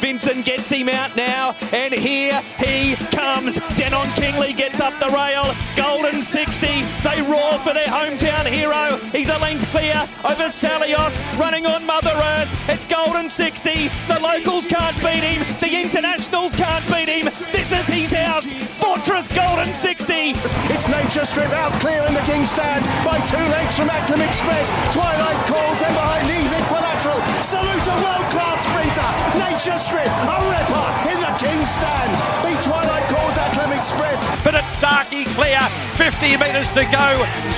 Vincent gets him out now, and here he comes. Denon Kingley gets up the rail. Golden 60. They roar for their hometown hero. He's a length clear over Salios, running on Mother Earth. It's Golden 60. The locals can't beat him. The internationals can't beat him. This is his house. Fortress Golden 60. It's Nature Strip out clear in the King stand by two lengths from Acklam Express. Twilight calls them behind these equilateral. Salute a world class sprinter. Nature Strip, a ripper in the King stand. Beat Twilight calls Acklam Express. But it's Zaaki clear, 50 metres to go.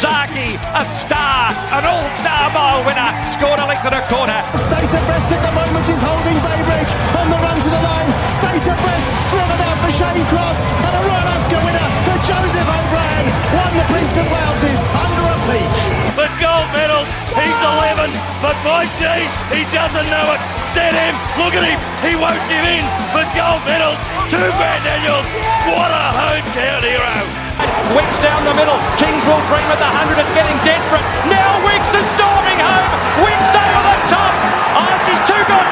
Zaaki, a star, an all-star mile winner, scored a length and a quarter. State Of Rest at the moment is holding Baybridge on the run to the line. State Of Rest, driven out for Shane Crosse and a Royal Ascot winner for Joseph O'Brien. Won the Prince of Wales's under a peach. The gold medal, he's 11, but my G, he doesn't know it. Dead him, look at him, he won't give in. The gold medals, two Brad Daniels, what a hometown hero. Wicks down the middle, Kings will dream at the 100 and getting desperate. Now Wicks is storming home, Wicks over the top. Oh, she's too good,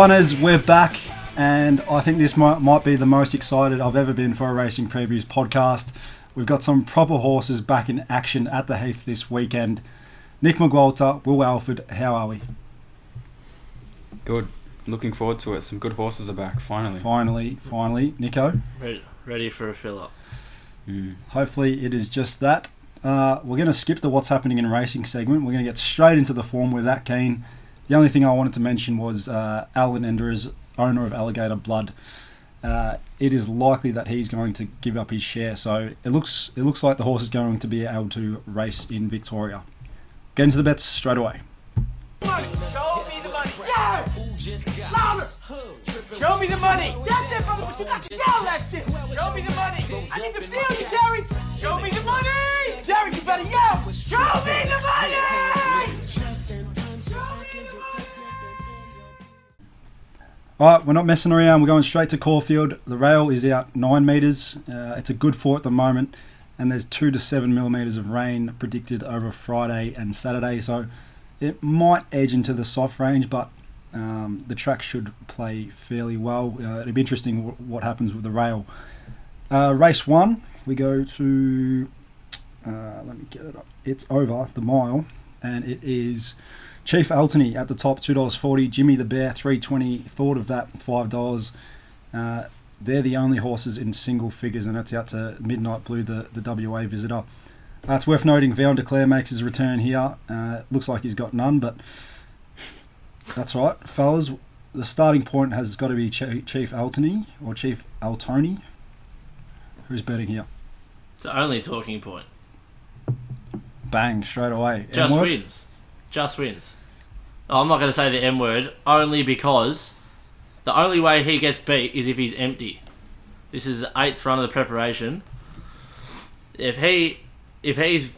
Punters, we're back, and I think this might, might be the most excited I've ever been for a Racing Previews podcast. We've got some proper horses back in action at the Heath this weekend. Nick McWalter, Will Alford, how are we? Good. Looking forward to it. Some good horses are back, finally. Finally, finally, Nico. Ready, ready for a fill up. Mm. Hopefully, it is just that. Uh, we're going to skip the what's happening in racing segment. We're going to get straight into the form. We're that keen. The only thing I wanted to mention was uh, Allan Endresz, owner of Alligator Blood. Uh, it is likely that he's going to give up his share, so it looks it looks like the horse is going to be able to race in Victoria. Get into the bets straight away. Show me the money. Louder! Show me the money. That's it, brother, but you got to yell that shit. Show me the money. I need to feel you, Jerry. Show me the money. Jerry, you better yell. Show me the money. All right, we're not messing around. We're going straight to Caulfield. The rail is out nine metres. Uh, it's a good four at the moment, and there's two to seven millimetres of rain predicted over Friday and Saturday. So it might edge into the soft range, but um, the track should play fairly well. Uh, it'll be interesting w- what happens with the rail. Uh, race one, we go to. Uh, let me get it up. It's over the mile, and it is Chief Altony at the top, two dollars forty. Jimmy the Bear, three twenty. Thought of that, five dollars. Uh, they're the only horses in single figures, and that's out to Midnight Blue, the, the WA visitor. Uh, it's worth noting and Declare makes his return here. Uh, looks like he's got none, but that's right, fellas. The starting point has got to be Ch- Chief Altony or Chief Altoni. Who's betting here? It's the only talking point. Bang, straight away. Just wins. Just wins. Oh, I'm not going to say the M word only because the only way he gets beat is if he's empty. This is the eighth run of the preparation. If he if he's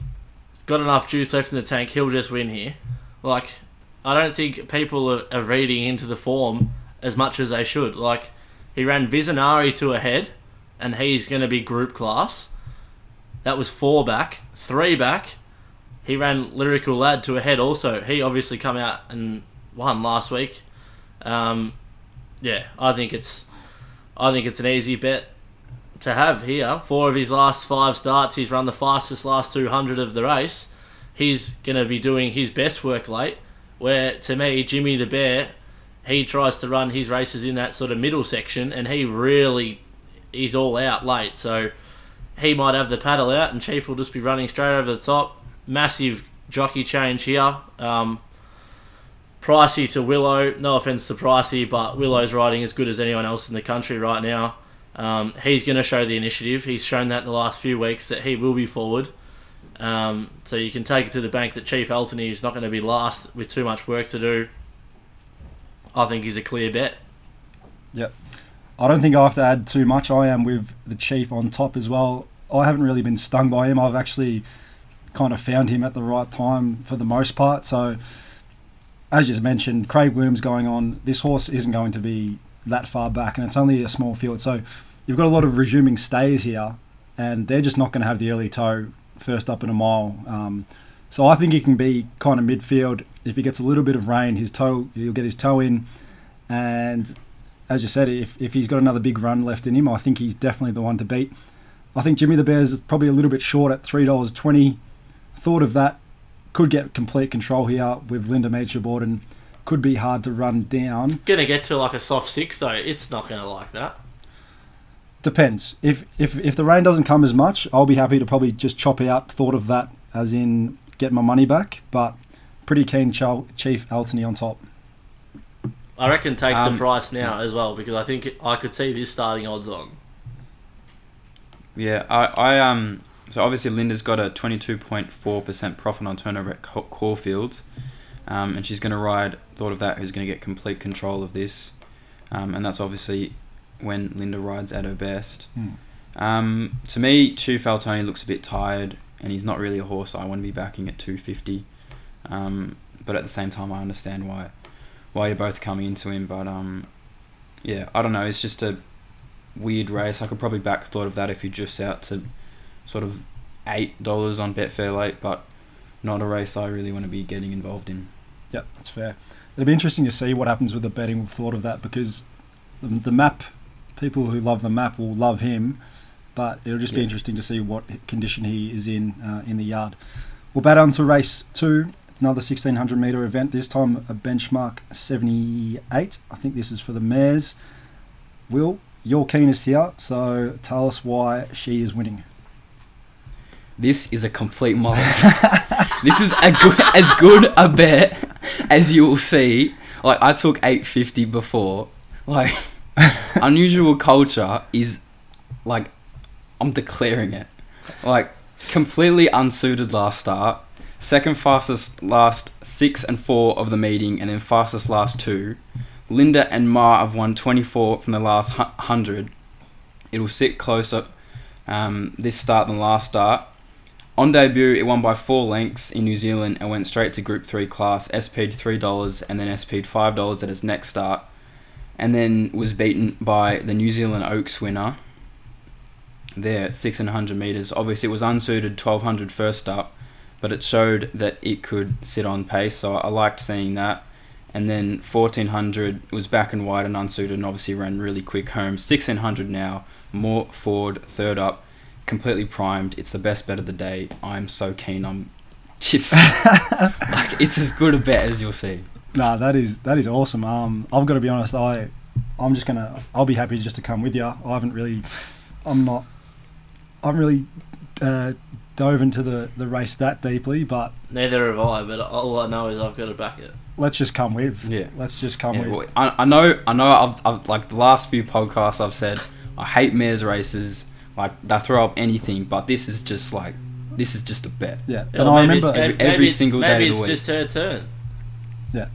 got enough juice left in the tank, he'll just win here. Like I don't think people are, are reading into the form as much as they should. Like he ran Visionari to a head, and he's going to be group class. That was four back, three back. He ran Lyrical Lad to a head also. He obviously come out and won last week. Um, yeah, I think it's I think it's an easy bet to have here. Four of his last five starts, he's run the fastest last 200 of the race. He's going to be doing his best work late. Where to me, Jimmy the Bear, he tries to run his races in that sort of middle section, and he really he's all out late. So he might have the paddle out, and Chief will just be running straight over the top. Massive jockey change here. Um, Pricey to Willow. No offense to Pricey, but Willow's riding as good as anyone else in the country right now. Um, he's going to show the initiative. He's shown that the last few weeks that he will be forward. Um, so you can take it to the bank that Chief Eltony is not going to be last with too much work to do. I think he's a clear bet. Yep. I don't think I have to add too much. I am with the Chief on top as well. I haven't really been stung by him. I've actually kind of found him at the right time for the most part. So, as just mentioned, Craig Bloom's going on. This horse isn't going to be that far back, and it's only a small field. So, you've got a lot of resuming stays here, and they're just not going to have the early toe first up in a mile. Um, so, I think he can be kind of midfield. If he gets a little bit of rain, his toe, he'll get his toe in, and as you said, if, if he's got another big run left in him, I think he's definitely the one to beat. I think Jimmy the Bears is probably a little bit short at three dollars twenty. Thought of that, could get complete control here with Linda Meech aboard and could be hard to run down. Gonna get to like a soft six though. It's not gonna like that. Depends. If if if the rain doesn't come as much, I'll be happy to probably just chop out. Thought of that as in get my money back, but pretty keen Chal- Chief Altony on top. I reckon take Um, the price now as well because I think I could see this starting odds on. Yeah, I, I um. So obviously Linda's got a twenty two point four percent profit on turnover at Ca- Caulfield, um, and she's going to ride. Thought of that, who's going to get complete control of this, um, and that's obviously when Linda rides at her best. Hmm. Um, to me, Chief Altoni looks a bit tired, and he's not really a horse I want to be backing at two fifty. Um, but at the same time, I understand why why you're both coming into him. But um, yeah, I don't know. It's just a weird race. I could probably back thought of that if you're just out to sort of eight dollars on Betfair late, but not a race I really want to be getting involved in. Yep, that's fair. It'll be interesting to see what happens with the betting. We've thought of that because the, the map, people who love the map will love him, but it'll just be interesting to see what condition he is in uh, in the yard. We'll bat on to race two. Another 1600 metre event. This time a benchmark 78. I think this is for the mares. Will, you're keenest here, so tell us why she is winning. This is a complete mullet. this is a good, as good a bet as you will see. Like I took eight fifty before. Like unusual culture is like I'm declaring it. Like completely unsuited last start. Second fastest last six and four of the meeting, and then fastest last two. Linda and Ma have won 24 from the last 100. It'll sit closer um, this start than last start. On debut, it won by four lengths in New Zealand and went straight to Group 3 class, SP'd $3 and then SP'd $5 at its next start. And then was beaten by the New Zealand Oaks winner there at 600 metres. Obviously, it was unsuited 1200 first up, but it showed that it could sit on pace, so I liked seeing that. And then 1400 was back and wide and unsuited and obviously ran really quick home. 1600 now, more forward, third up completely primed. It's the best bet of the day. I'm so keen on chips. like it's as good a bet as you'll see. Nah, that is that is awesome. Um, I've got to be honest. I, I'm just gonna. I'll be happy just to come with you. I haven't really. I'm not. I haven't really uh, dove into the the race that deeply, but Neither have I, but all I know is I've got to back it. let's just come with. Yeah. Let's just come Yeah, with. well, I, I know, I know. I've, I've like the last few podcasts I've said I hate mares races. Like they throw up anything, but this is just like this is just a bet. yeah, Yeah, and I remember. every- every single day Maybe of the it's just her turn. Yeah.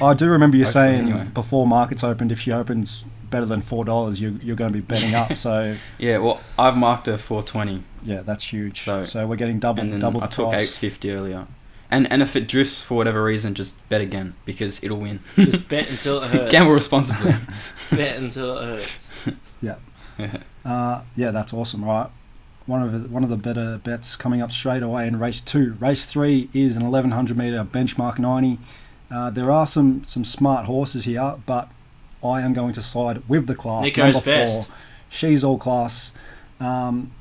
I do remember you Hopefully, saying anyway. before markets opened, if she opens better than four dollars, you you're going to be betting up. So Yeah. Well, I've marked her 420, yeah, that's huge. So, So- we're getting double and then double I took 850 earlier. And and if it drifts for whatever reason, just bet again because it'll win. Just bet until it hurts. Gamble responsibly. Bet until it hurts. Uh, yeah, that's awesome, right? One of the, one of the better bets coming up straight away in race two. Race three is an 1100 meter benchmark 90. Uh, there are some some smart horses here, but I am going to side with the class. Nico's Number best. four, she's all class. Um,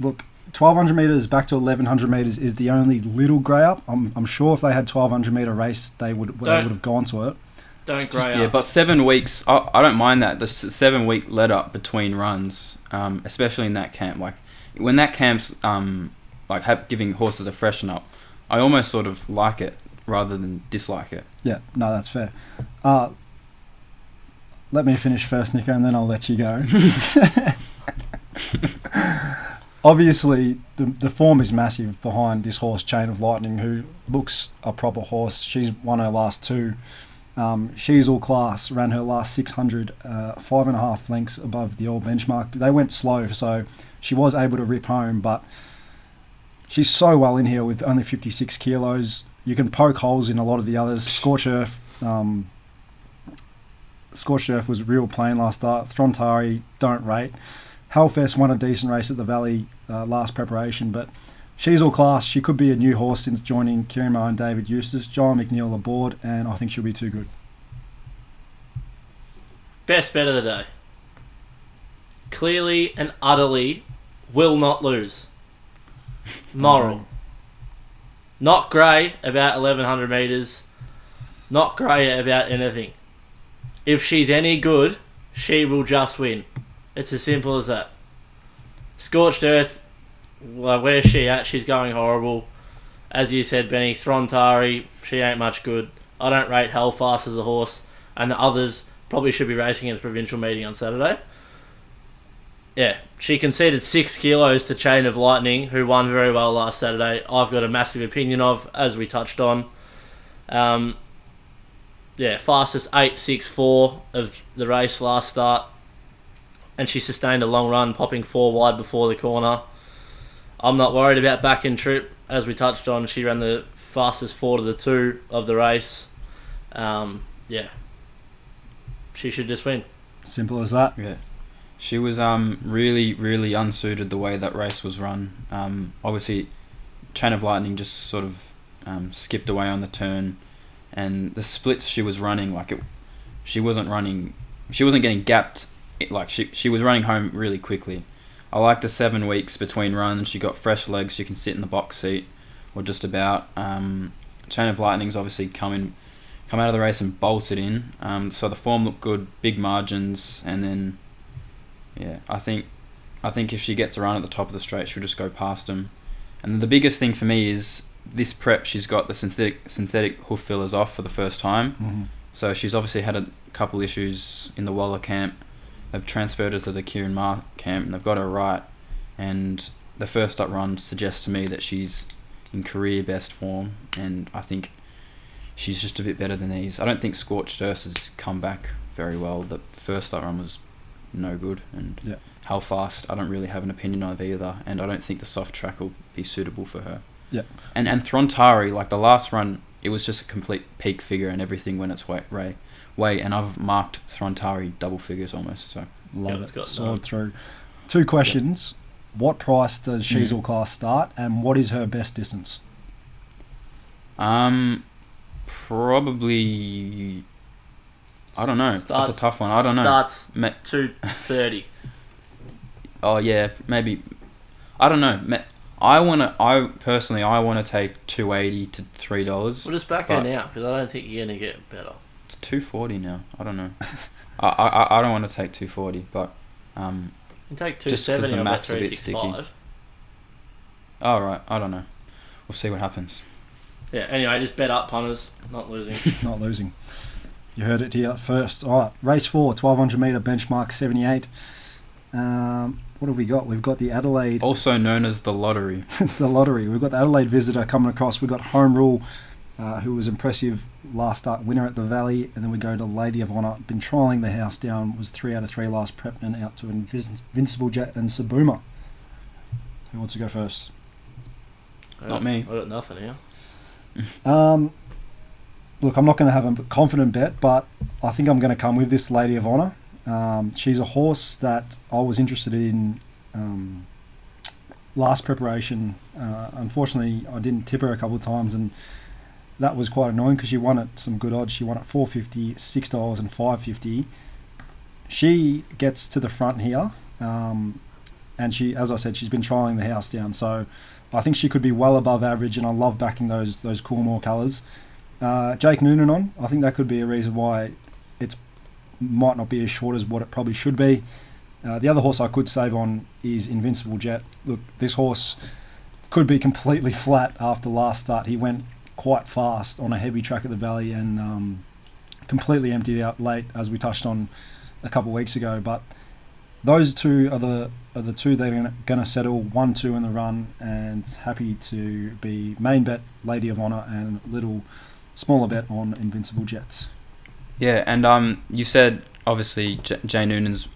look, 1200 meters back to 1100 meters is the only little grey up. I'm, I'm sure if they had 1200 meter race, they would they would have gone to it. Don't Just- grey yeah, but seven weeks. I, I don't mind that. The s- seven week let up between runs, um, especially in that camp. Like when that camp's um, like have, giving horses a freshen up, I almost sort of like it rather than dislike it. Yeah, no, that's fair. Uh, let me finish first, Nico, and then I'll let you go. Obviously, the, the form is massive behind this horse, Chain of Lightning, who looks a proper horse. She's won her last two. Um, she's all class, ran her last 600, uh, five and a half lengths above the old benchmark. They went slow, so she was able to rip home, but she's so well in here with only 56 kilos. You can poke holes in a lot of the others. Scorch Earth, um, Scorched Earth was real plain last start. Throntari don't rate. Hellfest won a decent race at the Valley uh, last preparation, but she's all class. She could be a new horse since joining Ciaron Maher and David Eustace. Jye McNeil aboard, and I think she'll be too good. Best bet of the day. Clearly and utterly will not lose. Moral. Not grey about 1100 metres. Not grey about anything. If she's any good, she will just win. It's as simple as that. Scorched Earth, well, where's she at? She's going horrible. As you said, Benny, Throntari, she ain't much good. I don't rate Hellfast as a horse, and the others probably should be racing in the provincial meeting on Saturday. Yeah, she conceded six kilos to Chain of Lightning, who won very well last Saturday. I've got a massive opinion of, as we touched on. Um, yeah, fastest eight six four of the race last start, and she sustained a long run, popping four wide before the corner. I'm not worried about back in trip, as we touched on. She ran the fastest four to the two of the race. Um, yeah, she should just win. Simple as that. Yeah. She was um really really unsuited the way that race was run. Um, obviously, Chain of Lightning just sort of um, skipped away on the turn, and the splits she was running like it, she wasn't running, she wasn't getting gapped. It, like she she was running home really quickly. I like the seven weeks between runs. She got fresh legs. You can sit in the box seat, or just about. Um, Chain of Lightning's obviously come in, come out of the race and bolted in. Um, so the form looked good, big margins, and then yeah, I think I think if she gets a run at the top of the straight, she'll just go past him. And the biggest thing for me is this prep. She's got the synthetic synthetic hoof fillers off for the first time, hmm so she's obviously had a couple issues in the Waller camp. They've transferred her to the Ciaron Maher camp, and they've got her right. And the first up run suggests to me that she's in career best form, and I think she's just a bit better than these. I don't think Scorched Earth has come back very well. The first up run was no good, and Yeah. how fast I don't really have an opinion of either, and I don't think the soft track will be suitable for her. Yeah. And and Throntari, like the last run, it was just a complete peak figure, and everything went its way. Way, way and I've marked Throntari double figures almost. So Love it's it. got Sword through. Two questions. What price does She's Mm. Class start, and what is her best distance? um, probably. I don't know. Starts- That's a tough one. I don't know. Starts Ma- two thirty. Oh yeah, maybe. I don't know. I wanna. I personally, I wanna take two eighty to three dollars. We'll just back her But- now because I don't think you're gonna get better. It's two forty now. I don't know. I, I I don't want to take two forty, but um. You take two Just 'cause seventy the on that map's a three bit six sticky. five. All right. I don't know. We'll see what happens. Yeah. Anyway, just bet up punters, not losing. Not losing. You heard it here first. All right, race four, 1200 metre benchmark 78. Um, what have we got? We've got the Adelaide, Also known as the lottery. the lottery. We've got the Adelaide visitor coming across. We've got Home Rule, uh, who was impressive last start winner at the Valley. And then we go to Lady of Honour. Been trialling the house down, was three out of three last prep and out to Invis- Invincible Jet and Sabuma. Who wants to go first? Not me. I got nothing here. Um, look, I'm not going to have a confident bet, but I think I'm going to come with this Lady of Honor. Um, she's a horse that I was interested in um, last preparation. Uh, unfortunately, I didn't tip her a couple of times, and that was quite annoying because she won at some good odds. She won at 450, six dollars, and 550. She gets to the front here, um, and she, as I said, she's been trialing the house down. So I think she could be well above average, and I love backing those those Coolmore colours. Uh, Jake Noonan on, I think that could be a reason why it might not be as short as what it probably should be. Uh, the other horse I could save on is Invincible Jet. Look, this horse could be completely flat after last start. He went quite fast on a heavy track at the Valley and um, completely emptied out late, as we touched on a couple of weeks ago. But those two are the are the two that are going to settle one two in the run, and happy to be main bet Lady of Honor and little smaller bet on Invincible Jets. Yeah, and um, you said obviously J- Jay Noonan's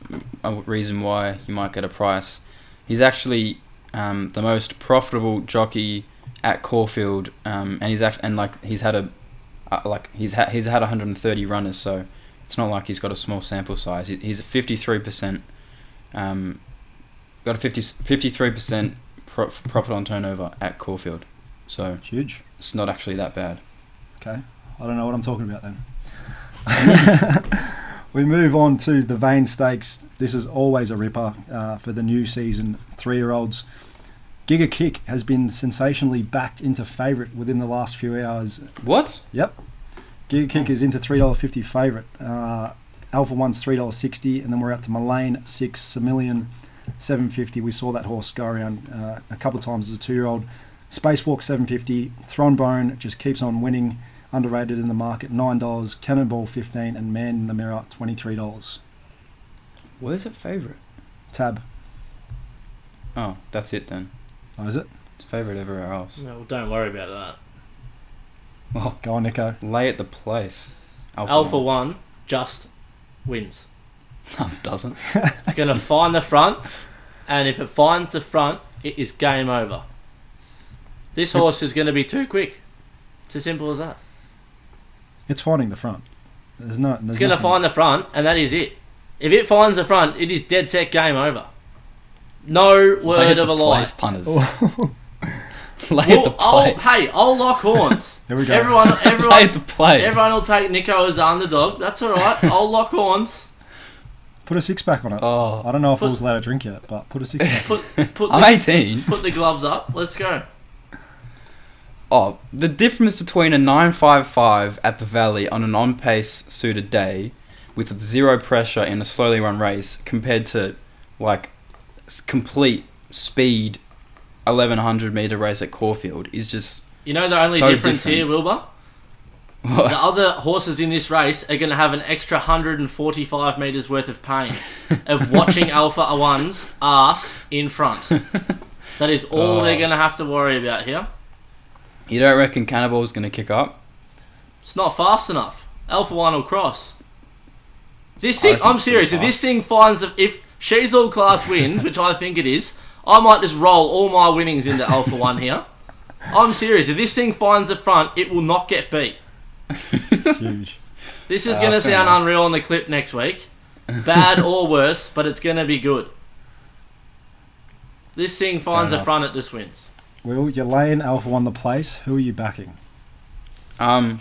a reason why you might get a price. He's actually um, the most profitable jockey at Caulfield, um, and he's act- and like he's had a uh, like he's had he's had 130 runners, so it's not like he's got a small sample size. He- He's a 53 percent, um, got a 50 53 percent profit on turnover at Caulfield, so Huge. it's not actually that bad. Okay, I don't know what I'm talking about then. we move on to the Vain Stakes. This is always a ripper uh, for the new season three-year-olds. Giga Kick has been sensationally backed into favourite within the last few hours. What? Yep, Giga Kick is into three dollar fifty favourite. Uh, Alpha One's three dollars sixty, and then we're out to Mullane six, Samillion seven fifty. We saw that horse go around uh, a couple of times as a two-year-old. Spacewalk seven fifty. Thronbone just keeps on winning underrated in the market, nine dollars. Cannonball fifteen, and Man in the Mirror twenty three dollars. Where's it favorite? Tab, Oh, that's it then. Oh, is it? It's favorite everywhere else. No, don't worry about that. Well, Go on, Nico. lay at the place. Alpha, Alpha one. One just wins. No, it doesn't. It's going to find the front, and if it finds the front, it is game over. This horse is going to be too quick. It's as simple as that. It's finding the front. There's no. There's It's going to find the front, and that is it. If it finds the front, it is dead set game over. No word at of a lie. place, punters. Oh. lay Well, at the I'll, place. hey, I'll lock horns. Here we go. Everyone, lay at everyone, the place. everyone will take Nico as the underdog. That's all right. I'll lock horns. Put a six pack on it. Oh, I don't know if Put- I was allowed to drink yet, but put a six pack. Put, put, I'm the, 18. put the gloves up. Let's go. Oh, the difference between a 955 at the Valley on an on-pace suited day with zero pressure in a slowly run race compared to like s- complete speed 1100 meter race at Caulfield is just You know the only So difference different. here, Wilbur? The other horses in this race are going to have an extra 145 metres worth of pain of watching Alpha One's ass in front. That is all Oh. they're going to have to worry about here. you don't reckon Cannibal's going to kick up? It's not fast enough. Alpha One will cross. This thing, I'm serious. If this thing finds, if She's All Class wins, which I think it is, I might just roll all my winnings into Alpha One here. I'm serious. If this thing finds the front, it will not get beat. Huge. This is Ah, going to sound enough. unreal on the clip next week. Bad or worse, but it's going to be good. This thing finds the front, it just wins. Will you're laying Alpha One the place? Who are you backing? Um,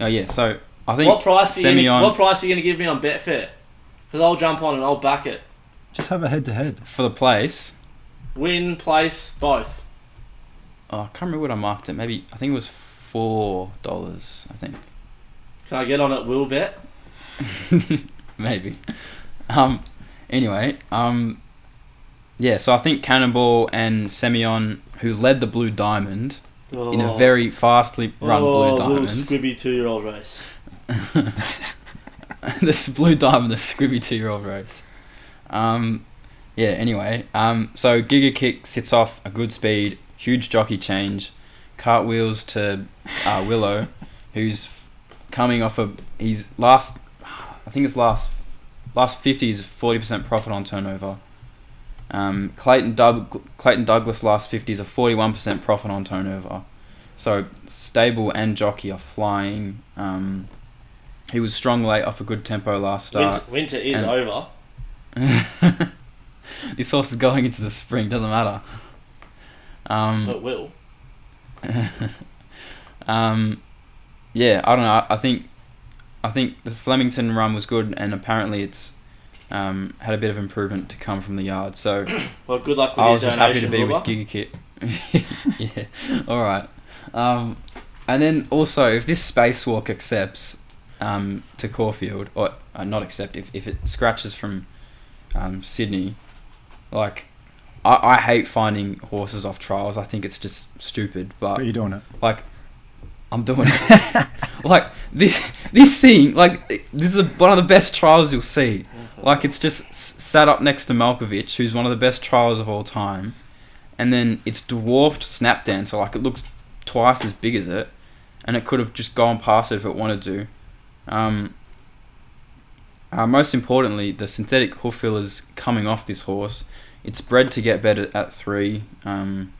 oh yeah. So I think What price, are you gonna, what price are you going to give me on Betfair? Because I'll jump on and I'll back it. Just have a head to head. for the place. Win, place, both. Oh, I can't remember what I marked it. Maybe I think it was four dollars. I think Can I get on it, Will Bet? maybe. Um. Anyway. Um. Yeah. So I think Cannonball and Semyon, who led the Blue Diamond in a very fastly run oh, Blue little Diamond. squibby two-year-old race. this Blue Diamond, the Scribby two-year-old race. Um. Yeah. Anyway. Um. So Giga Kick sits off a good speed, huge jockey change, cartwheels to uh, Willow, who's f- coming off a he's last. I think it's last last fifty is forty percent profit on turnover. Um, Clayton Doug Clayton Douglas last fifty is a forty one percent profit on turnover. So stable and jockey are flying. Um, he was strong late off a good tempo last start. Winter, winter is and- over. this horse is going into the spring. Doesn't matter. Um, It will. um, yeah, I don't know. I- I think, I think the Flemington run was good, and apparently it's um, had a bit of improvement to come from the yard. So Well, good luck with I your was just happy to be with Wilbur. Giga Kit. yeah, all right. Um, and then also, if this spacewalk accepts um, to Caulfield, or uh, not accept, if, if it scratches from um, Sydney, like I, I hate finding horses off trials. I think it's just stupid. But But you're doing it. like I'm doing it. like this, this thing, like this is a, one of the best trials you'll see. Like it's just s- sat up next to Malkovich, who's one of the best trials of all time, and then it's dwarfed Snap Dancer. Like it looks twice as big as it, and it could have just gone past it if it wanted to. Um, uh, most importantly, the synthetic hoof fillers coming off this horse. It's bred to get better at three. Um,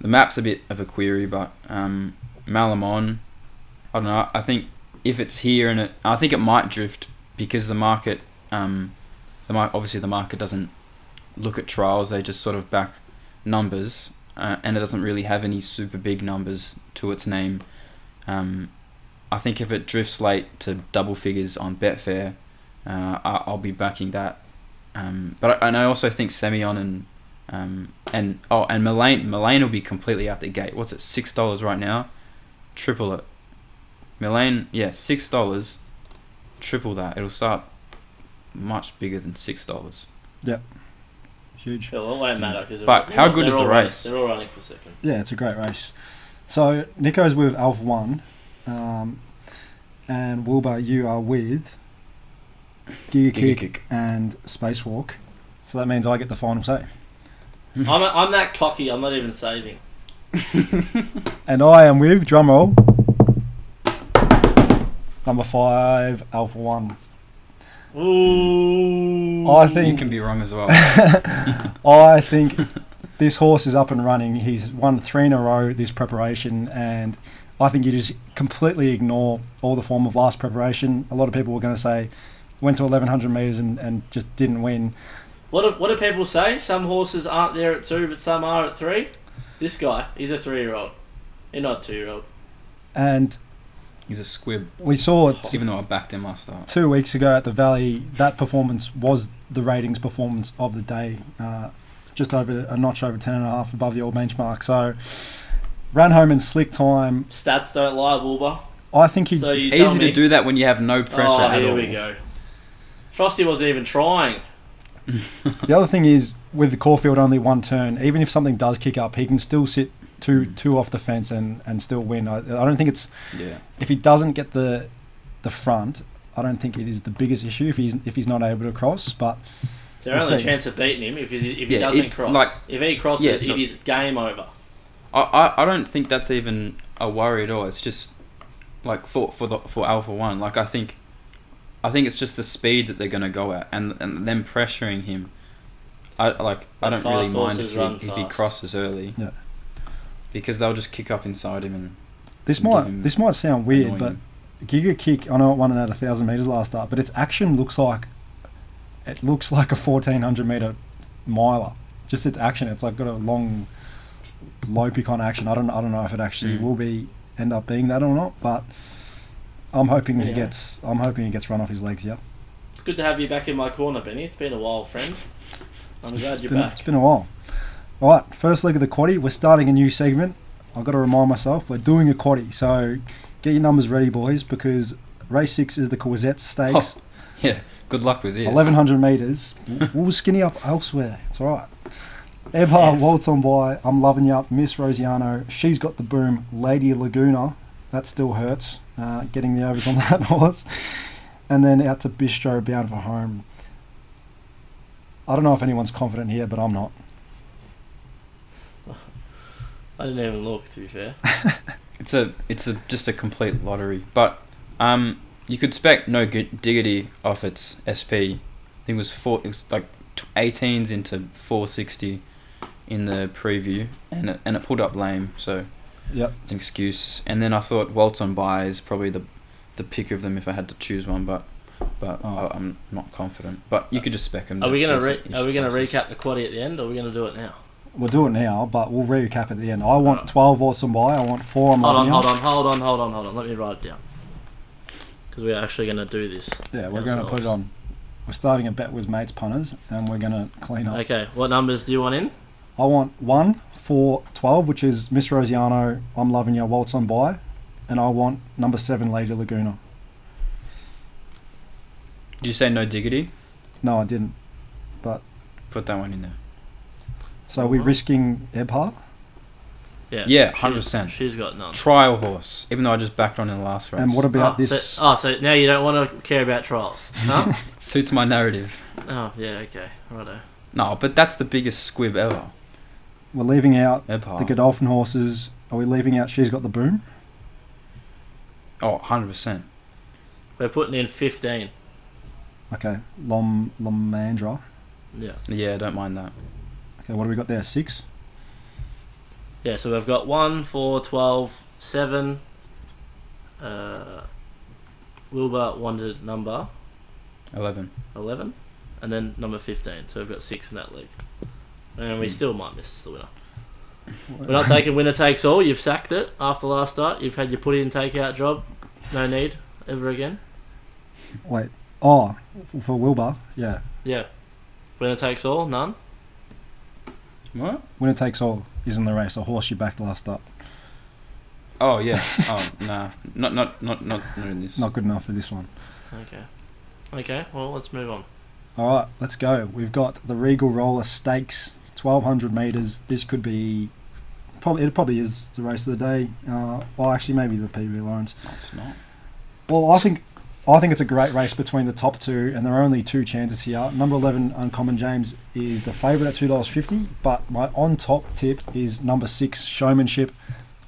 the map's a bit of a query, but um, Malamon, I don't know. I think if it's here and it, I think it might drift because the market, um, the mar- obviously the market doesn't look at trials; they just sort of back numbers, uh, and it doesn't really have any super big numbers to its name. Um, I think if it drifts late to double figures on Betfair, uh, I- I'll be backing that. Um, but I, and I also think Semyon and um, and oh and Mullane Mullane will be completely out the gate. What's it? Six dollars right now. Triple it. Mullane, yeah, six dollars. Triple that. It'll start much bigger than six dollars. Yep. Huge. Sure, well, it won't matter because. But how good is the race? They're all running for second. Yeah, it's a great race. So Nico's with Alpha One, um, and Wilbur, you are with Giga Giga Kick Kick. and Spacewalk. So that means I get the final say. I'm, I'm that cocky. I'm not even saving. And I am with drumroll number five, Alpha One. Ooh. I think You can be wrong as well. I think this horse is up and running. He's won three in a row this preparation, and I think you just completely ignore all the form of last preparation. A lot of people were going to say went to 1100 meters and, and just didn't win. What do, what do people say? Some horses aren't there at two, but some are at three. This guy, he's a three-year-old. He's not a two-year-old. And He's a squib. we saw it Even though I backed him last start. two weeks ago at the Valley. That performance was the ratings performance of the day, uh, just over a notch over 10 and a half above the old benchmark. So ran home in slick time. Stats don't lie, Wilbur. I think he So just- you tell Easy me. to do that when you have no pressure oh, at here all. we go. Frosty wasn't even trying. The other thing is with the Caulfield only one turn, even if something does kick up, he can still sit two Mm. two off the fence and, and still win. I, I don't think it's Yeah. if he doesn't get the the front, I don't think it is the biggest issue if he's if he's not able to cross. But It's our We'll only see. chance of beating him if he, if he Yeah, doesn't it- cross. like- if he crosses, Yeah, it look- is game over. I, I, I don't think that's even a worry at all. It's just like for for the for Alpha One. Like I think, I think it's just the speed that they're gonna go at and and them pressuring him. I like I don't really mind if he, if he crosses early. Yeah. Because they'll just kick up inside him and this Give might this might sound weird, annoy but him. Giga Kick I know it won it at a thousand meters last start, but its action looks like it looks like a fourteen hundred meter miler. Just its action, it's like got a long low peak action. I don't I don't know if it actually Mm. will be end up being that or not, but I'm hoping he gets I'm hoping he gets run off his legs. Yeah, It's good to have you back in my corner, Benny. It's been a while, friend. I'm glad you're been, back. it's been a while. All right, first leg of the quaddy. We're starting a new segment. I've got to remind myself we're doing a quaddy, so get your numbers ready, boys, because race six is the Corsette Stakes. yeah. Good luck with this. 1100 metres. We'll- We'll skinny up elsewhere. It's all right. Ebha, Waltz on by. I'm loving you. Up. Miss Rosiano. She's got the boom. Lady Laguna. That still hurts. Uh, getting the overs on that horse. And then out to Bistro, bound for home. I don't know if anyone's confident here, but I'm not. I didn't even look, to be fair. It's a it's a just a complete lottery. But um, you could spec no good diggity off its SP. I think it was four. It was like t- 18s into 460 in the preview, and it, and it pulled up lame. So Yep. it's an excuse. And then I thought Waltz on by is probably the the pick of them if I had to choose one. But but Oh. I, I'm not confident. But you could just spec them. Are we gonna re- are we gonna recap the quaddy at the end, or are we gonna do it now? We'll do it now, but we'll recap at the end. I want 12 Waltz on by. I want 4 on Hold on, hold on, hold on, hold on, hold on. Let me write it down. Because we're actually gonna do this. Yeah, we're going to put it on. We're starting a bet with mates punters, and we're going to clean up. Okay, what numbers do you want in? I want one for 12, which is Miss Rosiano, I'm Loving You, Waltz on By. And I want number seven, Lady Laguna. Did you say no diggity? No, I didn't. But. Put that one in there. So are we Uh-huh. risking Ebha? Yeah, Yeah, 100%. She's got none. Trial horse, even though I just backed on in the last race. And what about oh, this? So, oh, so now you don't want to care about trials, huh? Suits my narrative. oh, yeah, okay, righto. No, but that's the biggest squib ever. We're leaving out Ever. the Godolphin horses. Are we leaving out She's Got the Boom? Oh, 100%. We're putting in 15. Okay. Lom Lomandra. Yeah. Yeah, don't mind that. Okay, what do we got there? Six? Yeah, so we've got 1, 4, 12, 7. Uh, Wilbur wanted number 11. 11. And then number 15. So we've got 6 in that league. And we hmm. still might miss the winner. We're not taking winner takes all. You've sacked it after last start. You've had your put in take out job. No need ever again. Wait. Oh, for Wilbur. Yeah. Yeah. Winner takes all. None. What? Winner takes all is in the race. A horse you backed last up. Oh, yeah. oh, nah. Not, not, not, not, not in this. Not good enough for this one. Okay. Okay. Well, let's move on. All right, let's go. We've got the Regal Roller Stakes, 1200 metres. This could be, probably it probably is the race of the day. Uh, well, actually, maybe the PB Lawrence. No, it's not. Well, I think I think it's a great race between the top two, and there are only two chances here. Number 11, Uncommon James, is the favourite at $2.50, but my on top tip is number six, Showmanship.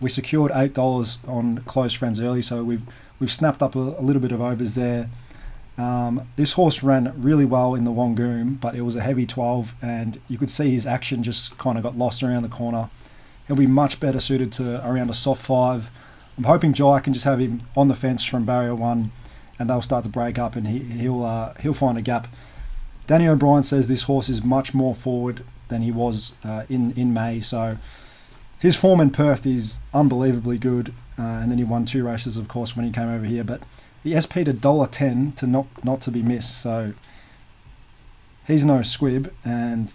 We secured $8 on Close Friends early, so we've we've snapped up a, a little bit of overs there. Um, this horse ran really well in the Wongoom, but it was a heavy 12, and you could see his action just kind of got lost around the corner. He'll be much better suited to around a soft five. I'm hoping Jai can just have him on the fence from barrier one, and they'll start to break up, and he, he'll uh, he'll find a gap. Danny O'Brien says this horse is much more forward than he was uh, in in May, so his form in Perth is unbelievably good. Uh, and then he won two races, of course, when he came over here. But the SP to dollar ten to not not to be missed. So he's no squib, and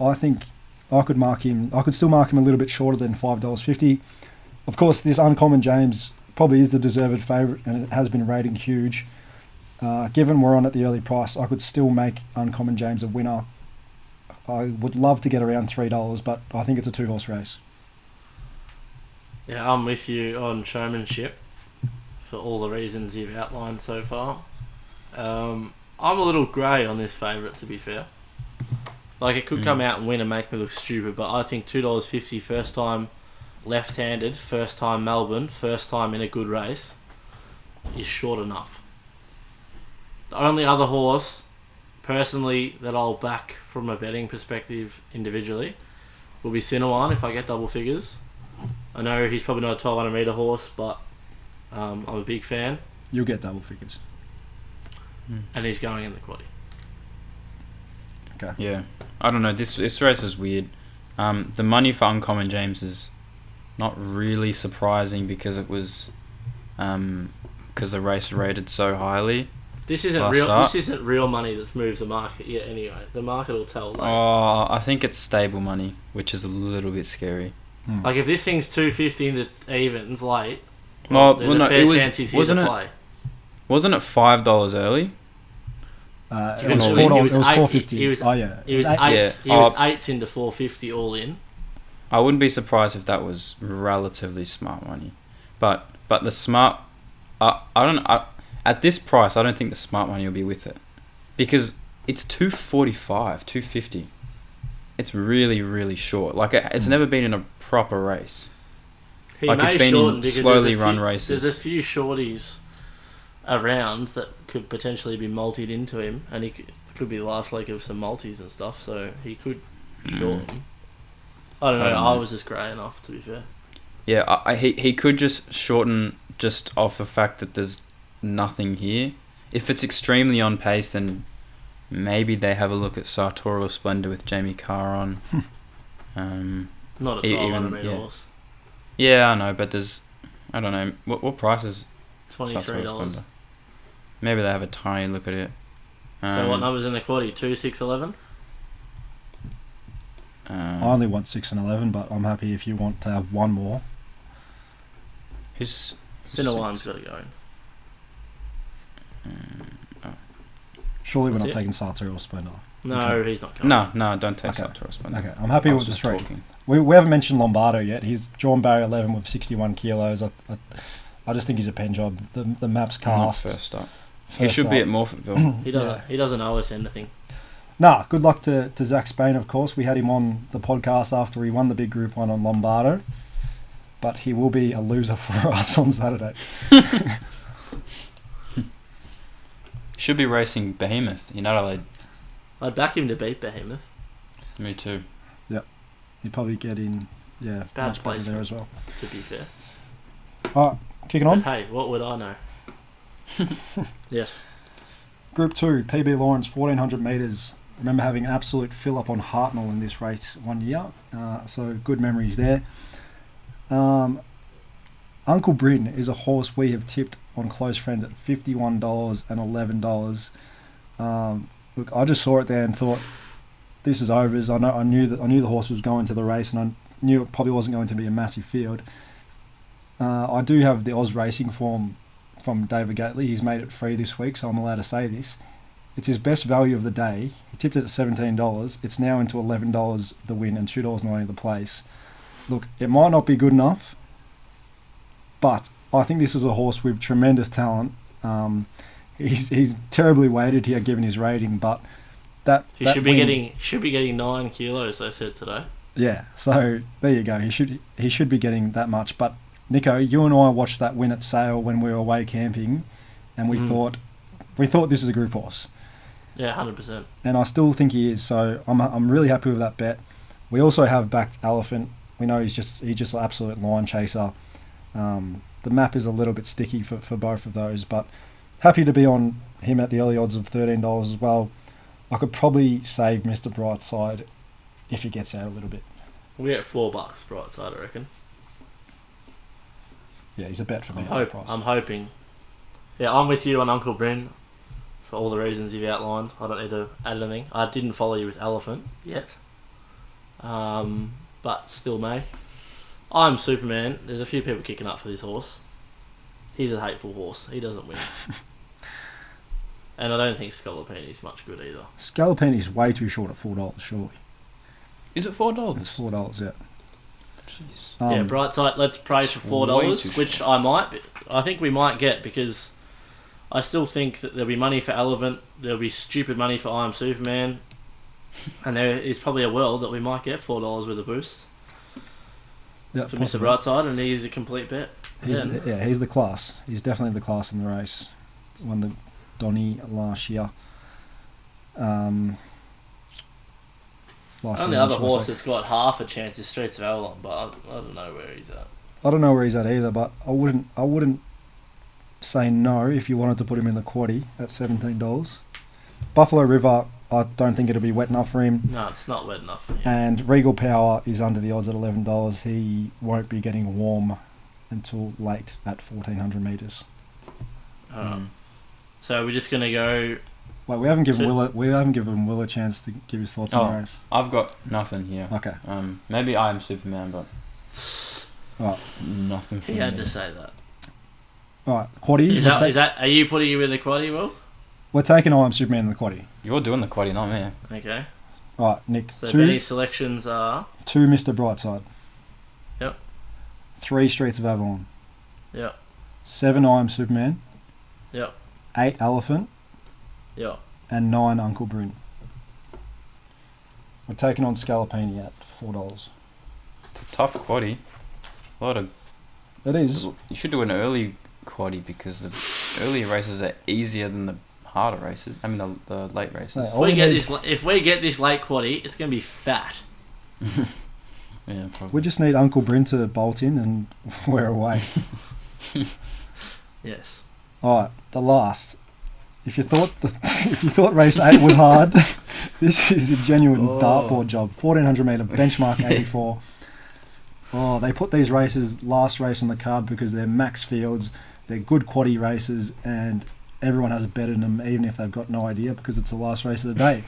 I think I could mark him. I could still mark him a little bit shorter than five dollars fifty. Of course, this uncommon James probably is the deserved favourite, and it has been rating huge. Uh, given we're on at the early price, I could still make uncommon James a winner. I would love to get around three dollars, but I think it's a two horse race. Yeah, I'm with you on showmanship for all the reasons you've outlined so far. Um, I'm a little grey on this favourite, to be fair. Like, it could come out and win and make me look stupid, but I think $2.50 first time left handed, first time Melbourne, first time in a good race is short enough. The only other horse, personally, that I'll back from a betting perspective individually will be Cinnamon if I get double figures. I know he's probably not a 1200 metre horse, but um, I'm a big fan, You'll get double figures. and he's going in the quaddy. Okay. Yeah, I don't know. This this race is weird. Um, the money for Uncommon James is not really surprising because it was, um, because the race rated so highly. This isn't real. start. This isn't real money that's moved the market yet. Anyway, the market will tell. Later. Oh, I think it's stable money, which is a little bit scary. Like if this thing's two fifty in the evens late, Well, there's well, a no, it was chance he's here wasn't to it play. wasn't it five dollars early? Uh, it was was- four he dollars. was It was eight- four fifty. he was- oh yeah, He was It eight. Yeah. He was eights into four fifty all in. I wouldn't be surprised if that was relatively smart money, but but the smart, I I don't I, at this price I don't think the smart money will be with it, because it's two forty five, two fifty. It's really really short. Like it, it's never been in a proper race. He Like, may it's been in shorten because slowly there's a run few, races. There's a few shorties around that could potentially be multied into him, and he could, could be the last leg of some multis and stuff. So he could shorten. I don't know. I don't I, know. was just grey enough to be fair. Yeah, I, I, he he could just shorten just off the fact that there's nothing here. If it's extremely on pace, then maybe they have a look at Sartorial Splendor with Jamie Kah on. um, Not a E- twelve even- hundred meter yeah. horse. Yeah, I know, but there's I don't know what what price is Twenty three dollars. Maybe they have a tiny look at it. So what Um, numbers in the quaddy? Two, six, eleven. um, I only want six and eleven, but I'm happy if you want to have one more. who's Cinewine's got to go in. Surely we're not it? taking Sartorial Splendor. No, Okay. he's not coming. no no don't take Okay. Sartorial Splendor. Okay, I'm happy I with was the just three. talking. We, we haven't mentioned Lombardo yet. He's drawn barrier 11 with 61 kilos. I, I, I just think he's a pen job. The, the map's Not cast. first up. He First should be at Morphettville. He doesn't. Yeah. He doesn't owe us anything. Nah, good luck to, to Zac Spain, of course. We had him on the podcast after he won the big group one on Lombardo. But he will be a loser for us on Saturday. should be racing Behemoth in Adelaide. I'd back him to beat Behemoth. Me too. He'd probably get in, yeah, Bad much better there as well. To be fair. All right, kicking But on. hey, what would I know? yes. Group 2, PB Lawrence, 1400 metres. remember having an absolute fill up on Hartnell in this race one year. Uh, so good memories there. Um, Uncle Bryn is a horse we have tipped on close friends at $51 and $11. Um, look, I just saw it there and thought, this is overs. I know I knew that I knew the horse was going to the race, and I knew it probably wasn't going to be a massive field. Uh, I do have the Oz Racing form from David Gately. He's made it free this week, so I'm allowed to say this. It's his best value of the day. He tipped it at seventeen dollars. It's now into eleven dollars the win and two dollars ninety the place. Look, it might not be good enough, but I think this is a horse with tremendous talent. Um, he's he's terribly weighted here given his rating, but that He that should be win- getting should be getting nine kilos. They said today. yeah. So there you go. He should he should be getting that much. But Nico, you and I watched that win at Sale when we were away camping, and we Mm. thought we thought this is a group horse, Yeah, hundred percent. and I still think he is. So I'm I'm really happy with that bet. We also have backed Elephant. We know he's just he's just an absolute line chaser. Um, the map is a little bit sticky for, for both of those, but happy to be on him at the early odds of thirteen dollars as well. I could probably save Mr. Brightside if he gets out a little bit. We get four bucks Brightside, I reckon. Yeah, he's a bet for me. I'm, hope. I'm hoping. Yeah, I'm with you on Uncle Bryn for all the reasons you've outlined. I don't need to add anything. I didn't follow you with Elephant yet, um, but still may. I'm Superman. There's a few people kicking up for this horse. He's a hateful horse. He doesn't win. and I don't think Scalapini's much good either. Scalapini's way too short at four dollars. Surely Is it four dollars? it's dollars? four dollars. Yeah. Jeez. Um, yeah, Brightside. Let's pray for four dollars, too which I might. Be, I think we might get because I still think that there'll be money for Elephant. There'll be stupid money for I Am Superman, and there is probably a world that we might get four dollars with a boost yeah, for possibly. Mr. Brightside, and he's a complete bet. He's Yeah. the, yeah, he's the class. He's definitely the class in the race. Won the Donny last year. Um, last Only season, other horse say. that's got half a chance is Streets of Avalon, but I, I don't know where he's at. I don't know where he's at either, but I wouldn't. I wouldn't say no if you wanted to put him in the quaddy at seventeen dollars. Buffalo River, I don't think it'll be wet enough for him. No, it's not wet enough for him. And Regal Power is under the odds at eleven dollars. He won't be getting warm until late at fourteen hundred meters. Alright. So we're just gonna go. Wait, we haven't given So- Will a, we haven't given Will a chance to give his thoughts on the Oh. race. I've got nothing here. Okay, Um, maybe I am Superman, but Alright. nothing for He had me. to say that. all right, quaddy. Is we're, that, ta- is that? Are you putting him in the quaddy, Will? we're taking I am Superman in the quaddy. You're doing the quaddy, not me. Okay. All right, Nick. So two, Benny's selections are. two, Mr. Brightside. Yep. Three Streets of Avalon. Yep. Seven I am Superman. Yep. Eight Elephant. Yep. and nine Uncle Bryn. We're taking on Scalapini at four dollars. It's a tough quaddy. A lot of. It is. You should do an early quaddy because the earlier races are easier than the harder races. I mean the, the late races. No. If we we get need- this, if we get this late quaddy, it's gonna be fat. Yeah, probably. We just need Uncle Bryn to bolt in and we're away. Yes. All right, the last. If you thought the, if you thought race eight was hard, this is a genuine Oh. dartboard job. Fourteen hundred meter benchmark eighty four. Oh, they put these races last race on the card because they're max fields, they're good quaddy races, and everyone has a bet in them, even if they've got no idea because it's the last race of the day.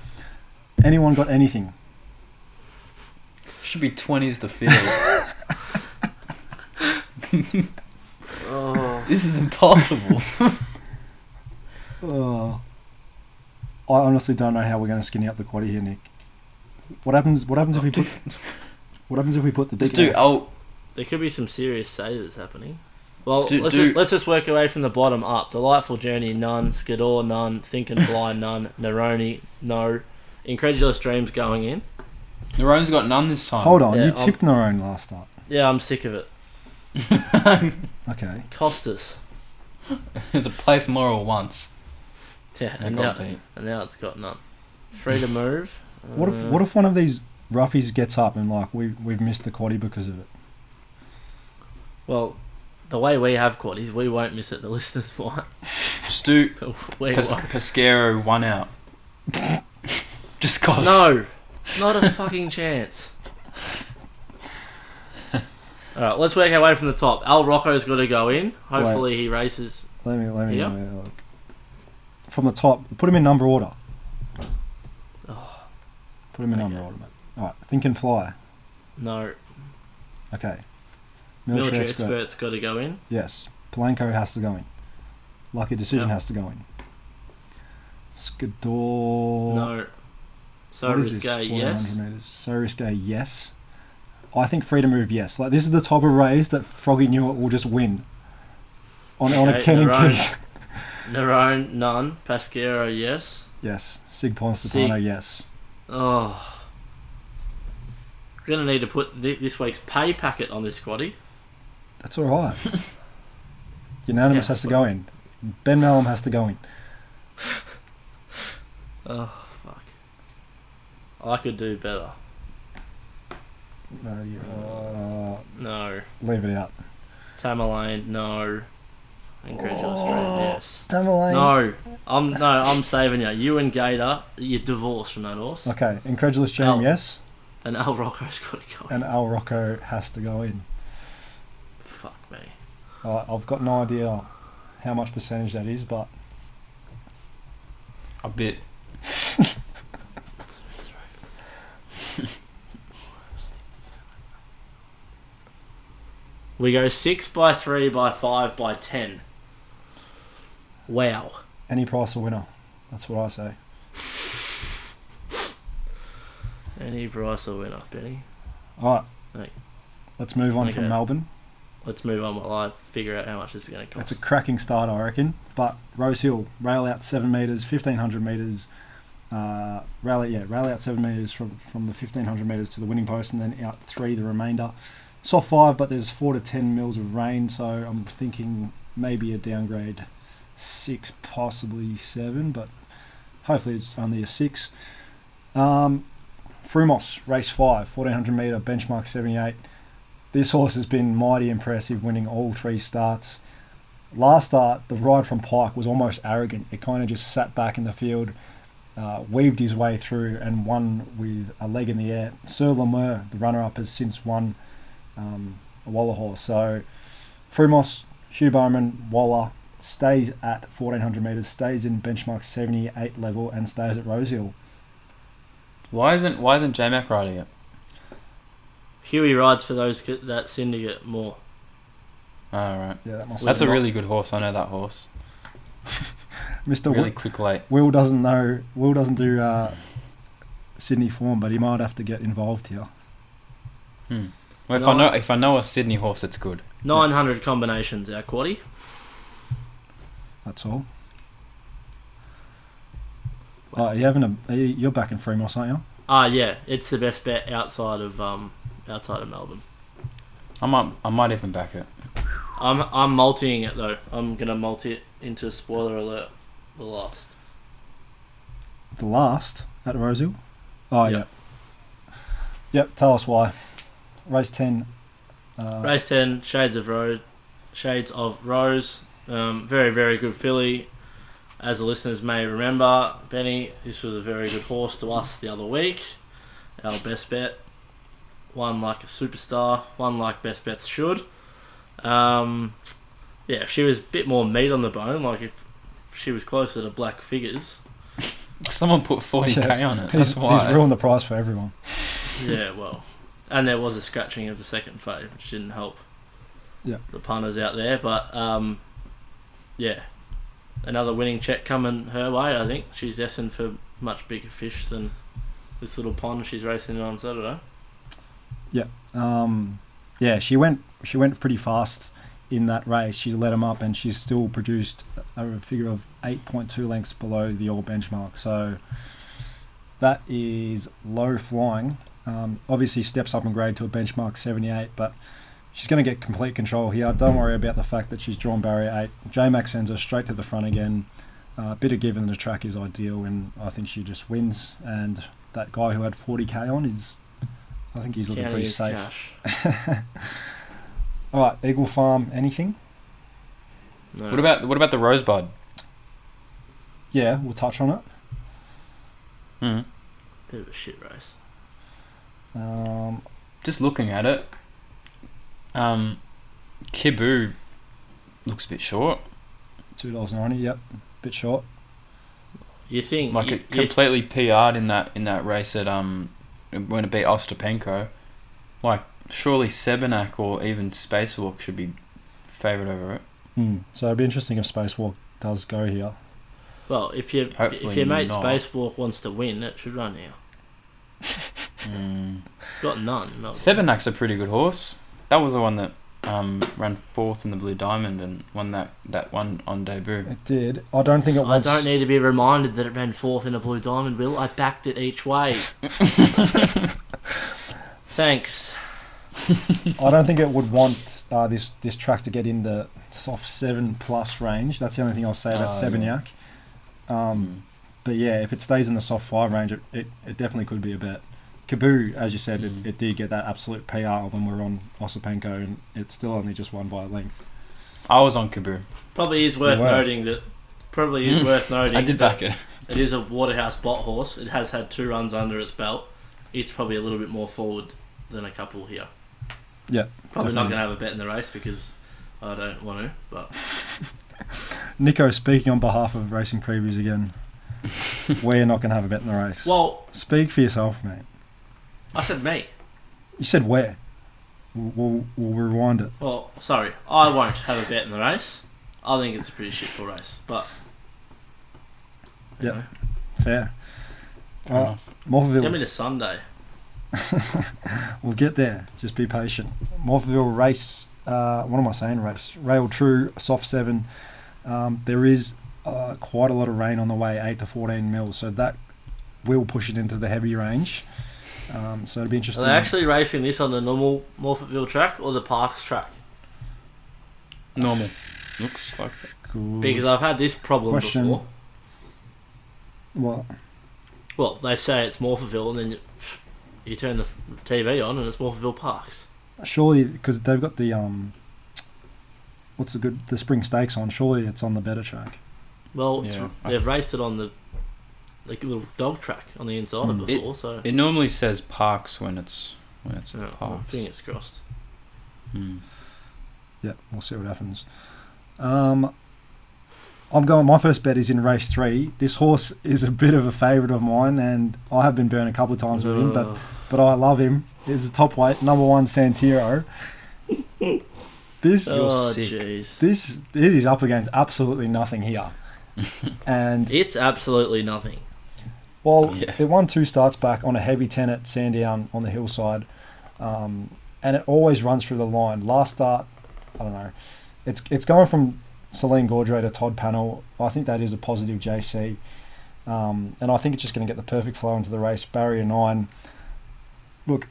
Anyone got anything? should be twenties the field. Oh. This is impossible. Oh, I honestly don't know how we're going to skinny up the quaddy here, Nick. What happens? What happens if we oh, put? What happens if we put the Just do DKF? L. There could be some serious savers happening. Well, Do- let's do- just let's just work away from the bottom up. Delightful journey, none. Skidor, none. Thinking blind, none. Neroni, no. Incredulous dreams going in. Narone's got none this time. Hold on, Yeah, you I'm- tipped Narone last time. Yeah, I'm sick of it. Okay. Costas. There's a place moral once. Yeah, I and now, beat. and now it's got none. Free to move. What if Uh, what if one of these roughies gets up and like we we've missed the quaddy because of it? Well, the way we have quaddies, we won't miss it. The listeners might. Just do We Pes- won't. Pesquero one out. Just cause. No, not a fucking chance. All right, let's work our way from the top. Al Rocco's got to go in. Hopefully, he races. Let me let me, let me look. From the top, put him in number order. Oh. Put him in number order, mate. All right, think and fly. No, Okay. military, Military, expert. expert's got to go in. Yes. Palenko has to go in. Lucky decision Yeah. has to go in. Skador. No. So What is this? risque, yes. meters. So risque, yes. I think free to move, yes. Like this is the type of race that Froggy knew it will just win. On, on a Ken and Narone. Keith. Nerone, none. Pasquero, yes. Yes. Sig Ponstantino, Sig. yes. Oh. We're going to need to put thi- this week's pay packet on this squaddy. That's all right. Unanimous Yeah, has to go in. Ben Malum has to go in. Oh, fuck. I could do better. Uh, you- uh, No. leave it out. Tamerlane, no. Incredulous Dream, yes. Tamerlane. No, I'm no, I'm saving you. You and Gator, you're divorced from that horse, Okay, Incredulous Dream, Al. yes. and Al Rocco's got to go. And Al Rocco has to go in. Fuck me. Uh, I've got no idea how much percentage that is, but A bit. We go six by three by five by ten. Wow. any price a winner. That's what I say. Any Bryce a winner, Benny. All right. Let's move on from Melbourne. Let's move on while I figure out how much this is going to cost. It's a cracking start, I reckon. But Rose Hill, rail out seven meters, fifteen hundred meters. Uh, rail out, yeah, rail out seven meters from from the fifteen hundred meters to the winning post, and then out three the remainder. Soft five, but there's four to ten mils of rain, so I'm thinking maybe a downgrade six, possibly seven, but hopefully it's only a six. Um, Frumos, race five, 1400 metre, benchmark 78. This horse has been mighty impressive, winning all three starts. Last start, the ride from Pike was almost arrogant. It kind of just sat back in the field, uh, weaved his way through, and won with a leg in the air. Sir Lemur, the runner up, has since won um, a Waller horse. So, Frumos, Hugh Bowman, Waller stays at 1400 metres, stays in benchmark 78 level, and stays at Rosehill. Why isn't Why isn't J Mac riding it? Huey rides for those that syndicate more. Oh, right. Yeah, that must That's be a really good horse. I know that horse. Mr. Really Wi- quick late. Will doesn't know. Will doesn't do uh, Sydney form, but he might have to get involved here. Hmm. Well, if No. I know if I know a Sydney horse, it's good. 900 combinations, our quaddy. That's all. Oh, are you having a? Are you, you're back in Fremont, aren't you? Ah, yeah, it's the best bet outside of um outside of Melbourne. I might I might even back it. I'm I'm multiing it though. I'm gonna multi it into spoiler alert. The last. The last at Rosehill. Oh Yep. yeah. Yep. Tell us why. Race ten. Uh, Race ten, Shades of Rose, Shades of Rose. Um, very very good filly. As the listeners may remember, Benny, this was a very good horse to us the other week. Our best bet. One like a superstar. One like best bets should. Um, yeah, if she was a bit more meat on the bone, like if she was closer to black figures, Someone put forty k Yes. on it. he's, That's why. he's ruined the price for everyone. yeah, well, and there was a scratching of the second fave, which didn't help. Yeah. The punters out there, but um, yeah, another winning check coming her way. I think she's destined for much bigger fish than this little pond she's racing in on Saturday. Um, yeah, she went she went pretty fast in that race. She led him up, and she's still produced a figure of eight point two lengths below the all benchmark. So that is low flying. Um, obviously, steps up in grade to a benchmark seventy eight, but she's going to get complete control here. Don't worry about the fact that she's drawn barrier eight. J Max sends her straight to the front again. Uh, a bit of give in the track is ideal, and I think she just wins. And that guy who had 40k on is, I think he's looking Counting pretty safe. All right, Eagle Farm, anything? No. What about what about the Rosebud? Yeah, we'll touch on it. Mm. Bit of a shit race. Um, Just looking at it, um, Kibu looks a bit short. two dollars ninety. Yep, bit short. You think Like you, it you- completely PR'd in that in that race at um when it beat Ostapenko. Like surely Sebenak or even Spacewalk should be favourite over it. Hmm. So it'd be interesting if Spacewalk does go here. well, if you Hopefully if your mate not. Spacewalk wants to win, it should run now. Mm. It's got none. No. Sebenak's a pretty good horse. That was the one that um ran fourth in the Blue Diamond and won that that one on debut. It did. I don't think it I wants. don't need to be reminded that it ran fourth in a blue diamond, Will. I backed it each way. Thanks. I don't think it would want uh, this this track to get in the soft seven plus range. That's the only thing I'll say about Oh, yeah. Sebanyak. Um, But yeah, if it stays in the soft five range, it, it, it definitely could be a bet. Kaboo, as you said, Mm. it, it did get that absolute PR when we were on Osipenko, and it's still only just won by a length. I was on Kaboo. Probably is worth noting that. Probably is Mm. worth noting. I did back it. It is a Waterhouse bot horse. It has had two runs under its belt. It's probably a little bit more forward than a couple here. Yeah, Probably not going to have a bet in the race because I don't want to. But Nico, speaking on behalf of Racing Previews again, we're not going to have a bet in the race. well, Speak for yourself, mate. I said me. You said where? We'll, we'll, we'll rewind it. Well, sorry, I won't have a bet in the race. I think it's a pretty shitful race, but. yeah, Fair. Fair enough. Morphettville. Get me to Sunday. We'll get there. Just be patient. Morphettville race. Uh, what am I saying? Race. Rail True soft seven. Um, there is uh, quite a lot of rain on the way, eight to fourteen mils. So that will push it into the heavy range. Um, so it'll be interesting. Are interesting. they actually racing this on the normal Morphettville track or the Parks track? Normal. Looks like it. Cool. Because I've had this problem Question. before. What? Well, they say it's Morphettville, and then you, you turn the TV on, and it's Morphettville Parks. Surely, because they've got the um. What's the good? The spring stakes on. Surely it's on the better track. Well, it's- Yeah. they've raced it on the like little dog track on the inside of before, so It normally says parks when it's when it's yeah, well, parks. fingers crossed. Hmm. Yeah, we'll see what happens. Um, I'm going. My first bet is in race three. This horse is a bit of a favourite of mine, and I have been burned a couple of times with him, but but I love him. He's a top weight, number one Santiro. This oh sick. this it is up against absolutely nothing here, and it's absolutely nothing. Well, Yeah. it won two starts back on a heavy ten at Sandown on the hillside, um, and it always runs through the line. Last start, I don't know. It's it's going from Celine Gaudray to Todd Pannell. I think that is a positive JC, um, and I think it's just going to get the perfect flow into the race. Barrier nine. Look,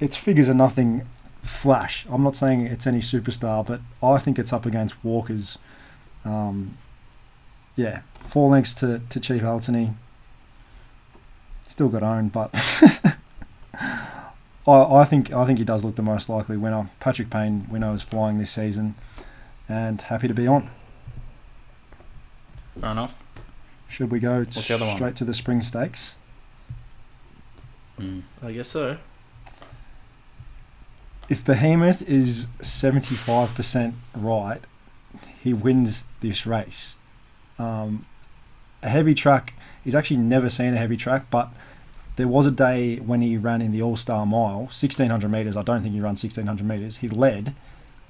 its figures are nothing flash. I'm not saying it's any superstar, but I think it's up against Walker's. Um, yeah, four lengths to, to Chief Altony still got owned, but I, I think I think he does look the most likely winner. Patrick Payne winner is flying this season, and happy to be on. Fair enough. Should we go What's the other one? straight to the spring stakes? Hmm. I guess so. If Behemoth is seventy five percent right, he wins this race. Um, a heavy track. He's actually never seen a heavy track, but there was a day when he ran in the All Star Mile, sixteen hundred meters. I don't think he ran sixteen hundred meters. He led,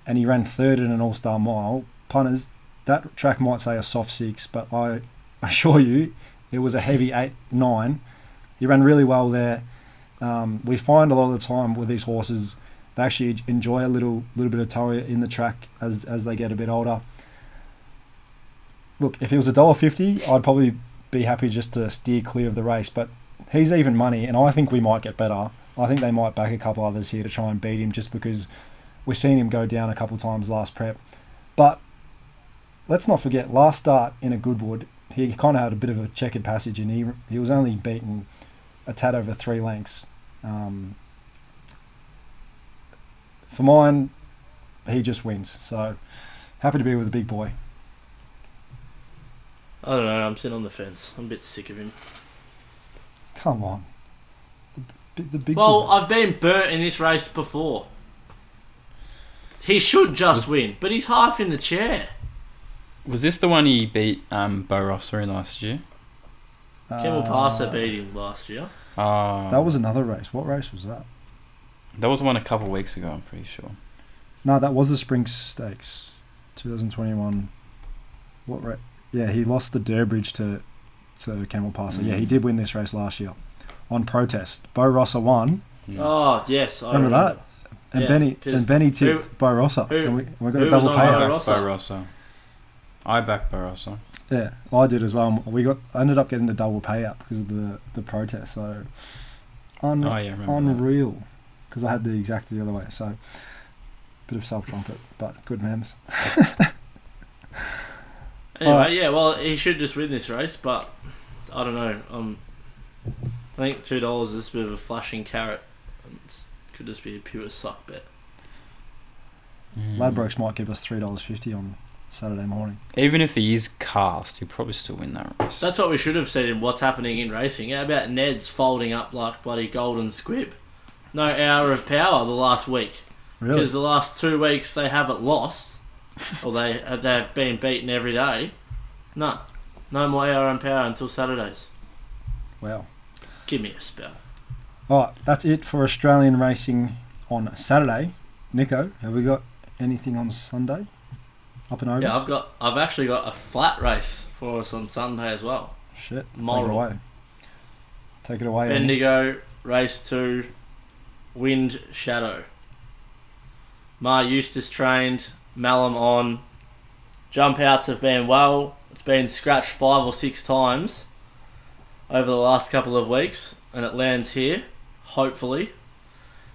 and he ran third in an All Star Mile. Punters, that track might say a soft six, but I assure you, it was a heavy eight nine. He ran really well there. Um, we find a lot of the time with these horses, they actually enjoy a little little bit of toe in the track as as they get a bit older. Look, if it was a dollar fifty, I'd probably be happy just to steer clear of the race. But he's even money, and I think we might get better. I think they might back a couple others here to try and beat him, just because we've seen him go down a couple times last prep. But let's not forget, last start in a Goodwood, he kind of had a bit of a checkered passage, and he he was only beaten a tad over three lengths. Um, for mine, he just wins. So happy to be with the big boy. I don't know. I'm sitting on the fence. I'm a bit sick of him. Come on, the, the big Well, boy. I've been burnt in this race before. He should just win, but he's half in the chair. Was this the one he beat um, Bo Rossa in last year? Kimmel Uh, Passer beat him last year. Uh, That was another race. What race was that? that was one a couple weeks ago. I'm pretty sure. No, that was the Spring Stakes, 2021. What race? Yeah, he lost the Durbridge to to Camel Passer. Yeah, he Mm. did win this race last year on protest. Bo Rossa won, Yeah. Oh yes, I Remember that? and Yeah, Benny 'cause and Benny tipped Bo Rossa, who- and we, we got who a double was I Bo payout. backed Rossa? Bo Rossa. I backed Bo Rossa. Yeah, I did as well. We got I ended up getting the double payout because of the the protest. So un- Oh yeah, I remember that. unreal because I had the exact the other way. So bit of self trumpet, but good memes. Anyway, Alright. yeah, well, he should just win this race, but I don't know. Um, I think two dollars is a bit of a flashing carrot. It could just be a pure suck bet. Mm. Ladbrokes might give us three dollars fifty on Saturday morning. Even if he is cast, he'll probably still win that race. That's what we should have said in what's happening in racing. How about Ned's folding up like bloody golden squib? No hour of power the last week Really? because the last two weeks they haven't lost, or they uh, they've been beaten every day. No, no more hour and power until Saturdays. Wow. Give me a spell. All right, that's it for Australian racing on Saturday. Nico, have we got anything on Sunday? Up and over? Yeah, I've got. I've actually got a flat race for us on Sunday as well. Shit. Moral. Take it away. Take it away. Andy. Bendigo race two, Wind Shadow. Ma Eustace trained, Melham on. Jump outs have been well. It's been scratched five or six times over the last couple of weeks, and it lands here, hopefully.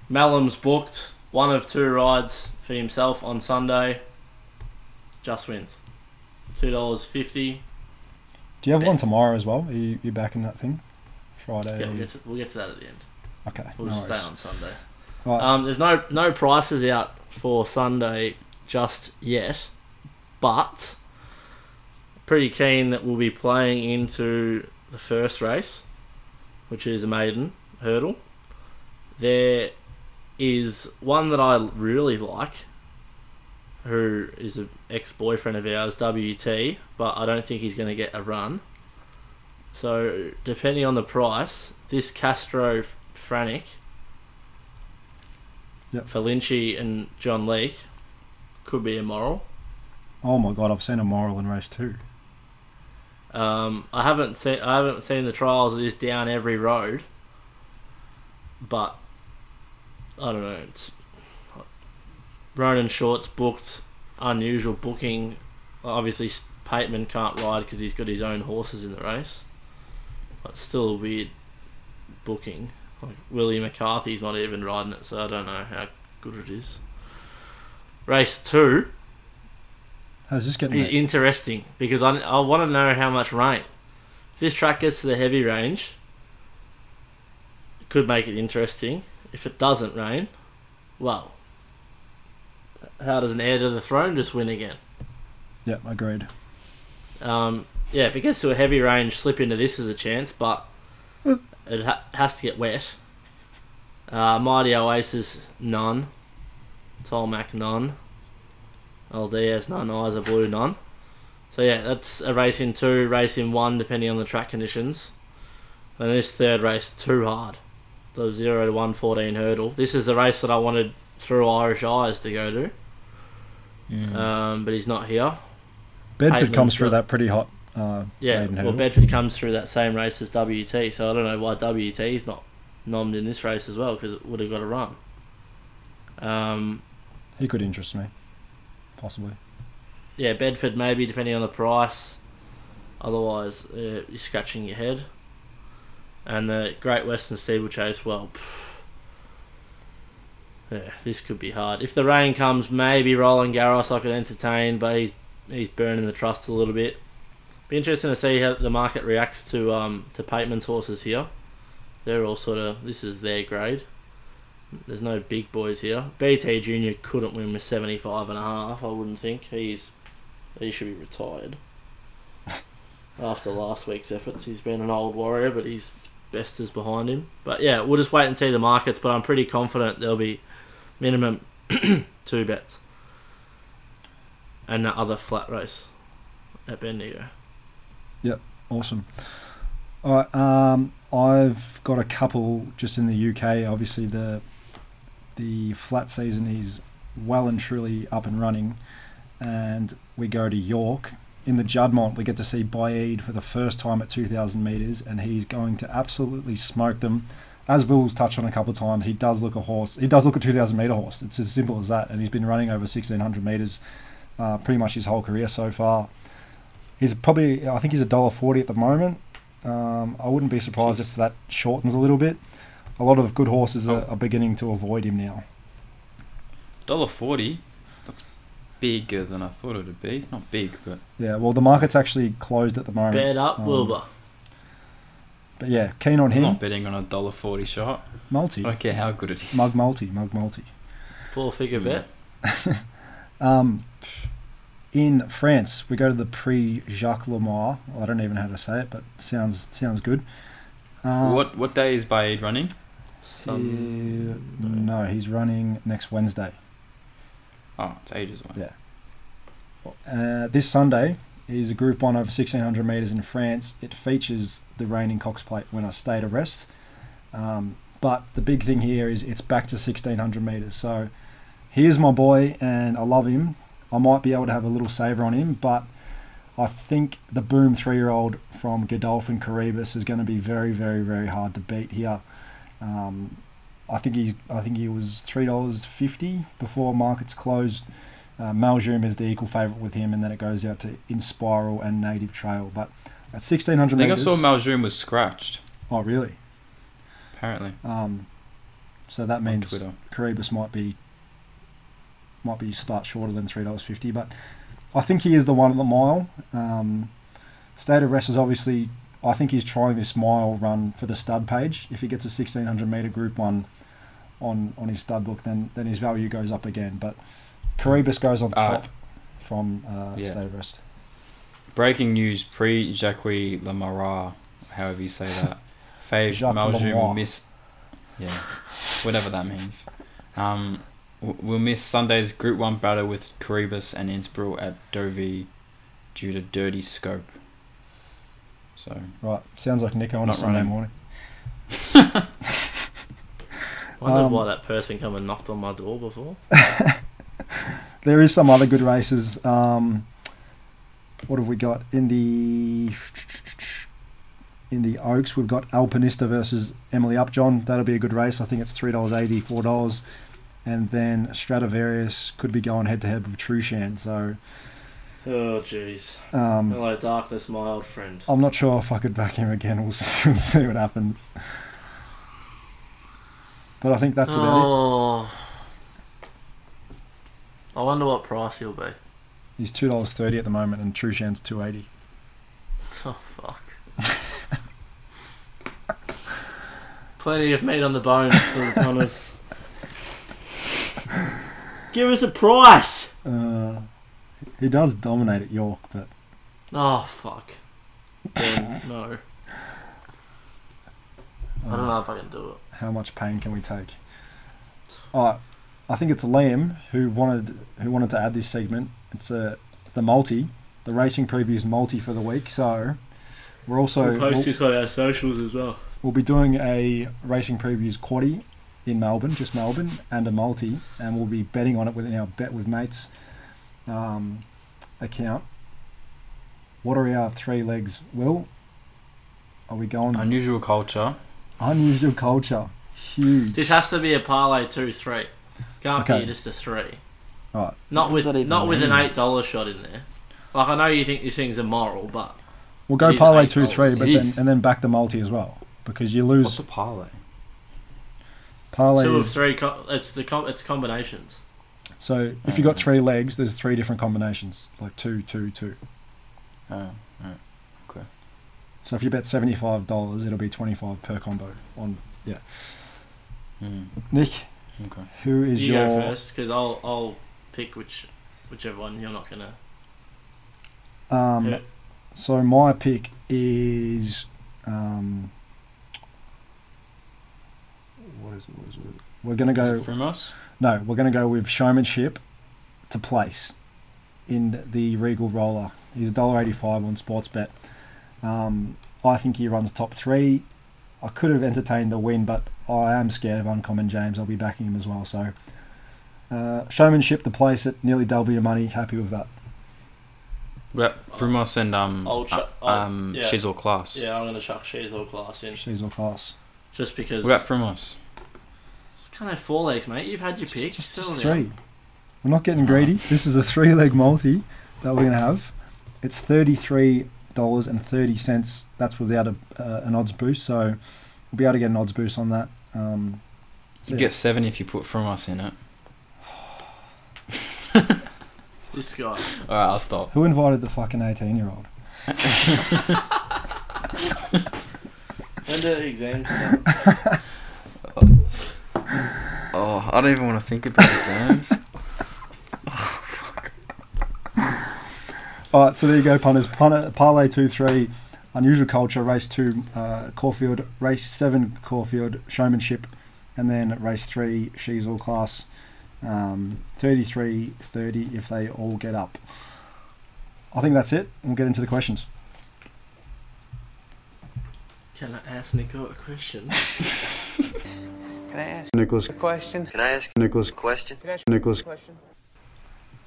Melham's booked one of two rides for himself on Sunday. Just wins. Two dollars fifty. Do you have one tomorrow as well? Are you, you back in that thing? Friday? Yeah, we'll get, to, we'll get to that at the end. okay. We'll no just stay on Sunday. Right. Um, there's no no prices out for Sunday just yet, but pretty keen that we'll be playing into the first race, which is a maiden hurdle. There is one that I really like, who is an ex-boyfriend of ours, WT, but I don't think he's going to get a run. So depending on the price, this Castro Franick Yep. for Lynchy and John Leake could be immoral. oh my god, I've seen a moral in race two. Um, I haven't seen I haven't seen the trials of this down every road, but I don't know. It's Ronan Short's booked unusual booking. Obviously, Pateman can't ride because he's got his own horses in the race, but still a weird booking. Like Willie McCarthy's not even riding it, so I don't know how good it is. Race two. How's this getting? There? interesting because I, I want to know how much rain. If this track gets to the heavy range, it could make it interesting. If it doesn't rain, well, how does an heir to the throne just win again? Yeah, agreed. Um, yeah, if it gets to a heavy range, slip into this is a chance, but it ha- has to get wet. Uh, Mighty Oasis, none. Tolmac, none. Old Diaz, none. Eyes are blue, none. So yeah, that's a race in two, race in one, depending on the track conditions. And this third race, too hard. The 0 to 114 hurdle. This is the race that I wanted through Irish Eyes to go to, Mm. um, but he's not here. Bedford Pateman's comes through got- that pretty hot. Uh, Yeah, well, hurdle. Bedford comes through that same race as WT, so I don't know why WT is not nommed in this race as well because it would have got a run. Um, He could interest me, possibly. yeah, Bedford maybe depending on the price. Otherwise, uh, you're scratching your head. And the Great Western Steeplechase, well, pff, yeah, this could be hard. If the rain comes, maybe Roland Garros I could entertain, but he's he's burning the trust a little bit. Be interesting to see how the market reacts to um to Pateman's horses here. They're all sort of this is their grade. There's no big boys here. BT Junior couldn't win with 75 and a half. I wouldn't think he's he should be retired. After last week's efforts, he's been an old warrior, but his best is behind him. But yeah, we'll just wait and see the markets. But I'm pretty confident there'll be minimum two bets and the other flat race at Bendigo. Yep, awesome. All right. Um, I've got a couple just in the UK. Obviously, the the flat season is well and truly up and running, and we go to York in the Juddmonte. We get to see Baaeed for the first time at 2,000 meters, and he's going to absolutely smoke them. As Will's touched on a couple of times, he does look a horse. He does look a 2,000 meter horse. It's as simple as that, and he's been running over 1,600 meters uh, pretty much his whole career so far. He's probably, I think he's a dollar forty at the moment. Um, I wouldn't be surprised Jeez. if that shortens a little bit. A lot of good horses are, Oh. are beginning to avoid him now. Dollar forty. That's bigger than I thought it would be. Not big, but Yeah, well, the market's actually closed at the moment. Bet up, Um, Wilbur. But yeah, keen on him. I'm him. not betting on a dollar forty shot. Multi, I don't care how good it is. mug multi, mug multi. Four figure bet. Um, in France, we go to the Prix Jacques Lemar. I don't even know how to say it, but sounds sounds good. Uh, what what day is Baaeed running? No, he's running next Wednesday. Oh, it's ages away. Yeah. Uh, this Sunday is a Group 1 over 1600 metres in France. It features the reigning Cox Plate winner, State of Rest. Um, but the big thing here is it's back to 1600 metres. So here's my boy, and I love him. I might be able to have a little saver on him, but I think the Boom three year old from Godolphin Coroebus is going to be very, very, very hard to beat here. Um, I think he's. I think he was three dollars fifty before markets closed. Uh, is the equal favourite with him, and then it goes out to Inspiral and Native Trail. But at sixteen I hundred think I saw Maljoom was scratched. oh, really? Apparently Um, so that means. Coroebus might be might be start shorter than three dollars fifty, but I think he is the one at the mile. Um, State of Rest is obviously. I think he's trying this mile run for the stud page. If he gets a sixteen hundred meter Group One on on his stud book, then then his value goes up again. But Coroebus goes on Uh, top from uh, yeah. State of Rest. Breaking news: Pre Jacques Lamara, however you say that. Fave will miss. Yeah, whatever that means. Um, w- will miss Sunday's Group One battle with Coroebus and Inspiral at Deauville due to dirty scope. So Right, sounds like Nico on a Not Sunday running. morning. Wondered Um, why that person come and knocked on my door before. There is some other good races. Um, what have we got in the in the Oaks? We've got Alpinista versus Emily Upjohn. That'll be a good race. I think it's three dollars eighty, four dollars, and then Stradivarius could be going head to head with Trueshan. So Oh jeez. um, Hello, darkness, my old friend. I'm not sure if I could back him again. We'll see, we'll see what happens. But I think that's about it. oh. I wonder what price he'll be. He's two dollars thirty at the moment, and Trueshan's two eighty. Oh fuck. Plenty of meat on the bone for the punters. Give us a price. Uh, he does dominate at York, but Oh fuck. Then no. I don't know if I can do it. how much pain can we take? Alright, I think it's Liam who wanted who wanted to add this segment. It's a the multi, the racing previews multi for the week. So we're also we'll post we'll, this on our socials as well. we'll be doing a racing previews quaddy in Melbourne, just Melbourne, and a multi, and we'll be betting on it within our bet with mates um, account. What are our three legs? Will are we going unusual culture. unusual culture? Huge. This has to be a parlay two three. Can't Okay. be just a three. Right. Not What with that even not with an eight dollar shot in there. Like I know you think these things are moral, but We'll go parlay two three, but then and then back the multi as well because you What's lose a parlay? parlay. two of three. Co- it's the com- it's combinations. So if you've got three legs, there's three different combinations, like two, two, two. Oh, okay. So if you bet seventy five dollars, it'll be twenty five per combo. On yeah, mm, Nick, okay. who is you your go first because I'll I'll pick which whichever one you're not gonna. um? Yeah. So my pick is um. What is it? What is it? We're gonna go. From us? No, we're going to go with showmanship to place in the Regal Roller. He's $1.85 on Sportsbet. Um, I think he runs top three. I could have entertained the win, but I am scared of Uncommon James. I'll be backing him as well. So, uh, showmanship to place at nearly double your money. Happy with that. Yep, from us and um, I'll ch- uh, I'll- um, yeah. Shizzle class. Yeah, I'm gonna chuck She's all class in She's all class. just because. What about from us? Can't have four legs, mate. You've had your pick. Just, Still just now. three. We're not getting greedy. This is a three leg multi that we're going to have. It's $33.30. That's without a, uh, an odds boost. So we'll be able to get an odds boost on that. Um, so You yeah. get seven if you put from us in it. This guy. Alright, I'll stop. Who invited the fucking 18 year old? When do exams start? Oh, I don't even want to think about exams. All right, so there you go, punters. Punter, parlay 2 3, unusual culture, race 2, uh, Caulfield, race 7, Caulfield, showmanship, and then race 3, she's all class. Um, 33 30 if they all get up. I think that's it. We'll get into the questions. Can I ask Nico a question? Can I ask Nicholas. a question? Can I ask Nicholas. a question? Can I ask Nicholas. a question?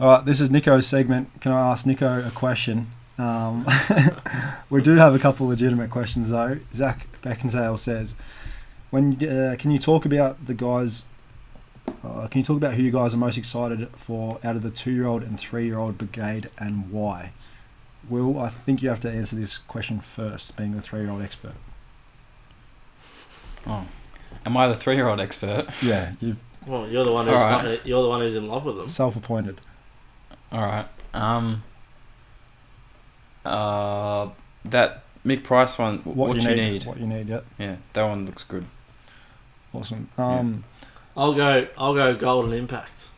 All right, this is Nico's segment. Can I ask Nico a question? Um, we do have a couple legitimate questions though. Zach Beckinsale says, "When uh, can you talk about the guys? Uh, can you talk about who you guys are most excited for out of the two-year-old and three-year-old brigade and why?" Will, I think you have to answer this question first, being the three-year-old expert. Oh. Am I the three year old expert? Yeah, you've Well, you're the one who's Alright. fucking- you're the one who's in love with them. self-appointed. Alright. Um. Uh. That Mick Price one, what, you need. What you need. Yep. Yeah, that one looks good. Awesome. Um, I'll go. I'll go Golden Impact.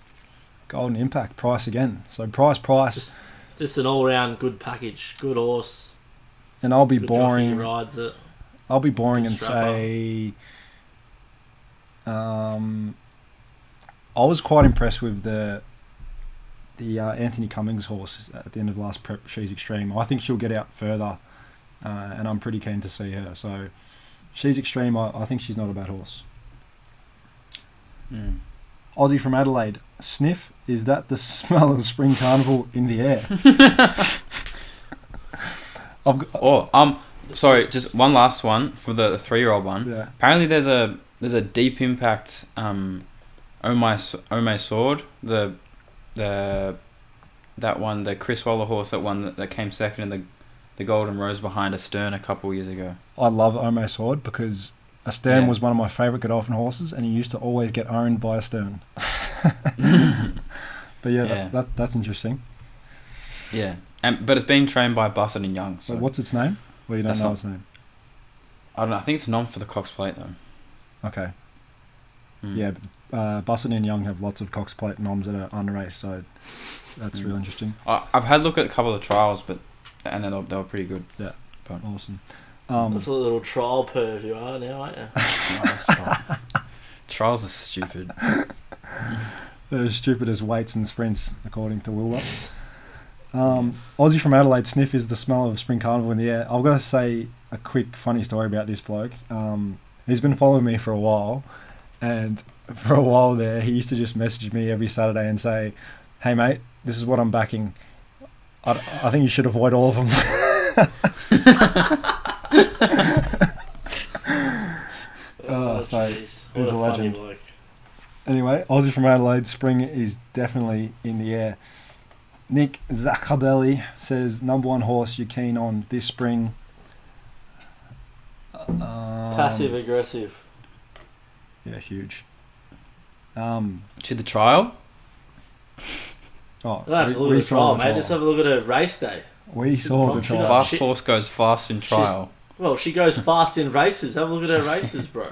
Golden Impact price again. So price, price, Just an all-round good package. Good horse. and I'll be Good jockey boring. rides it. I'll be boring and strapper. say, um, I was quite impressed with the the uh, Anthony Cummings horse at the end of last prep. She's extreme. I think she'll get out further, uh, and I'm pretty keen to see her. So she's extreme. I, I think she's not a bad horse. Mm. Aussie from Adelaide. Sniff. Is that the smell of spring carnival in the air? I've got, Oh, um, sorry, just one last one for the, the three year old one. yeah. Apparently, there's a there's a deep impact um, Omai S- Omei Sword the the that one the Chris Waller horse that one that, that came second in the the Golden Rose behind Astern a couple years ago. I love Omei Sword because Astern Yeah. was one of my favourite Godolphin horses, and he used to always get owned by Astern. but yeah, Yeah. That, that, that's interesting. Yeah, and but it's being trained by Busuttin and Young. So So what's its name? Well, you don't That's know not- its name. I don't know. I think it's non for the Cox Plate though. Okay. Mm. Yeah, but, uh, Busuttin and Young have lots of Cox Plate noms that are unraced, so that's Mm. real interesting. I, I've had a look at a couple of trials, but and they were, they were pretty good. Yeah. Awesome. Um, That's a little trial perv you are now, aren't you? Oh, stop. Trials are stupid. they're as stupid as weights and sprints, according to Wilbur. Um, Aussie from Adelaide, sniff is the smell of spring carnival in the air. I've got to say a quick funny story about this bloke. Um, he's been following me for a while, and for a while there, he used to just message me every Saturday and say, "Hey mate, this is what I'm backing. I, I think you should avoid all of them." Ah, oh, so was What funny legend. bloke. Anyway, Aussie from Adelaide, spring is definitely in the air. Nick Zaccardelli says, number one horse you're keen on this spring. Um, Passive aggressive. Yeah, huge. Um, To the trial. oh, I don't have we, to look we at the saw trial, the mate. Just have a look at her race day. We saw the She trial. does. Fast shit. horse goes fast in trial. Well, she goes fast in races. Have a look at her races, bro.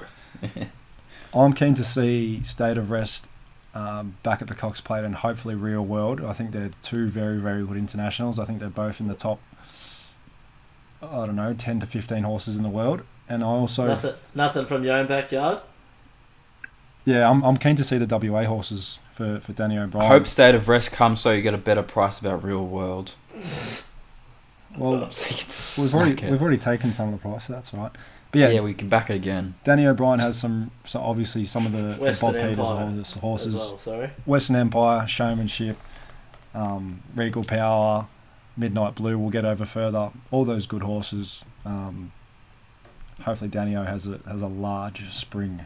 I'm keen to see State of Rest um, back at the Cox Plate and hopefully Real World. I think they're two very, very good internationals. I think they're both in the top, I don't know, 10 to 15 horses in the world. And I also, nothing, nothing from your own backyard. yeah, I'm, I'm keen to see the WA horses for, for Danny I O'Brien. hope State of Rest comes so you get a better price about Real World. Well, we've already, it. we've already taken some of the price, so that's all right. But yeah. yeah, we can back it again. Danny O'Brien has some, so obviously some of the, the Western Bob Peters Empire horses, As horses well, sorry. Western Empire, Showmanship, um, Regal Power, Midnight Blue will get over further. All those good horses. Um, hopefully, Danio has a has a large spring.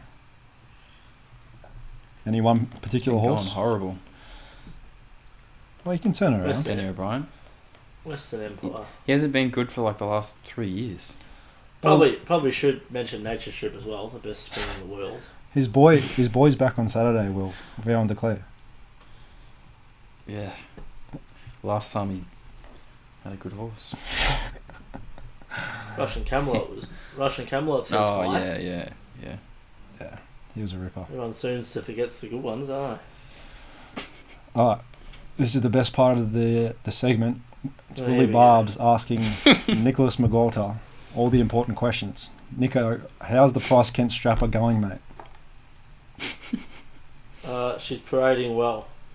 Any one It's particular been horse? going horrible. Well, you can turn it around. Western- Danny O'Brien. Western Empire. He hasn't been good for like the last three years. Probably, probably should mention Nature Strip as well. The best spring in the world. His boy, his boy's back on Saturday. Will Vow And Declare. Yeah. Last time he had a good horse. Russian Camelot was Russian Camelot says Oh high. yeah, yeah, yeah. He was a ripper. Everyone soon to forgets the good ones, aren't All right, this is the best part of the the segment. It's Oh, Willie we go. Barbs asking Nicholas McGalter all the important questions. Nico, how's the Price Kent Strapper going, mate? Uh, she's parading well.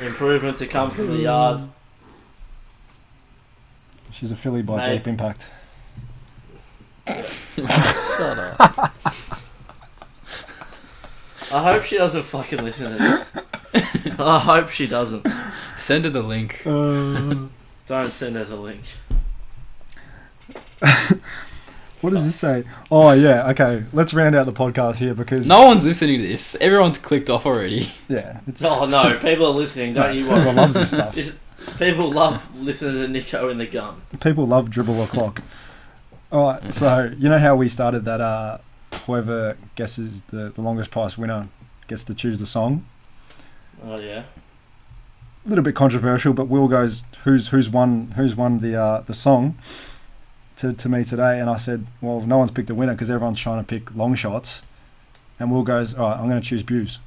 Improvement to come from the yard. She's a filly by Mate. Deep Impact. Shut up. I hope she doesn't fucking listen to this. I hope she doesn't. Send her the link. Uh, don't send her the link. What does this say? Oh yeah, okay. Let's round out the podcast here because No one's listening to this. Everyone's clicked off already. yeah, it's Oh no, people are listening, don't you people worry. love this stuff. This- People love listening to Nico in the gun. People love dribble o'clock. All right, so you know how we started that? Uh, whoever guesses the, the longest price winner gets to choose the song. Oh yeah. a little bit controversial, but Will goes, "Who's who's won who's won the uh, the song?" To to me today, and I said, "Well, no one's picked a winner because everyone's trying to pick long shots." And Will goes, "All right, I'm going to choose Buse."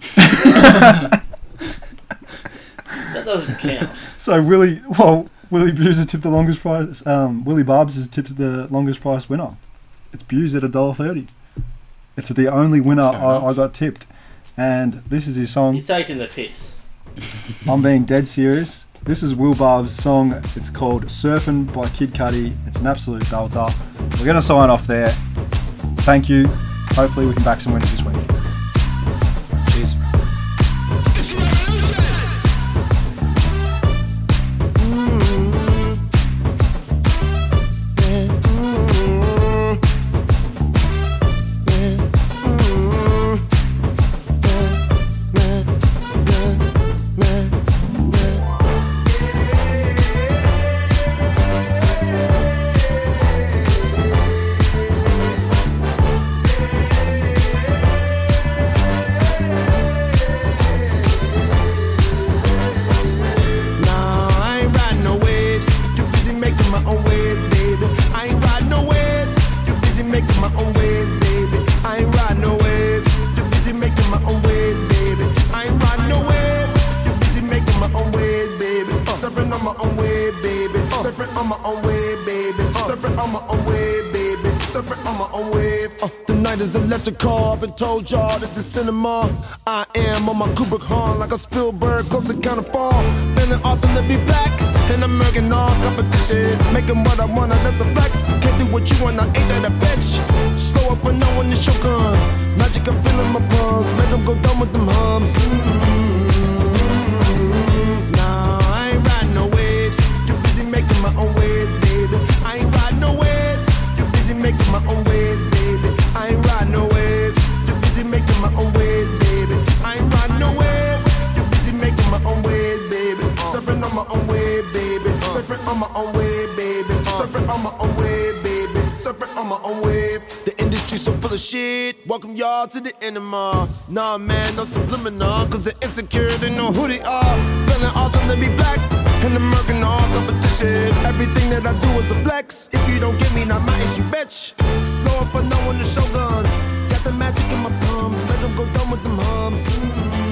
That doesn't count. So Willie, well, Willie Buse has tipped the longest price. Um, Willie Barbs has tipped the longest price winner. It's Buse at a dollar thirty. It's the only winner I, I got tipped, and this is his song. You're taking the piss. I'm being dead serious. This is Will Barb's song. It's called Surfing by Kid Cudi. It's an absolute belter. We're going to sign off there. Thank you. Hopefully, we can back some winners this week. Is electrical. I've been told y'all this is cinema. I am on my Kubrick horn like a Spielberg, close of fall. Feeling awesome to be back. And I'm making all competition. Making what I wanna, that's a flex. Can't do what you wanna, ain't that a bitch? Slow up when no one is your gun. Magic, I'm feeling my palms. Make them go down with them hums. Mm-hmm. Nah, I ain't riding no waves. Too busy making my own waves, baby. I ain't riding no waves. Too busy on my own way, baby. Surfing on my own way, baby. Surfing on my own wave. The industry so full of shit. Welcome y'all to the enema. Nah, man, no subliminal. Cause they're insecure, they know who they are. Feeling awesome to be black. And I'm working all competition. Everything that I do is a flex. If you don't get me, not my issue, bitch. Slow up, but no one the shogun. Got the magic in my palms. Make them go dumb with them hums. Mm-hmm.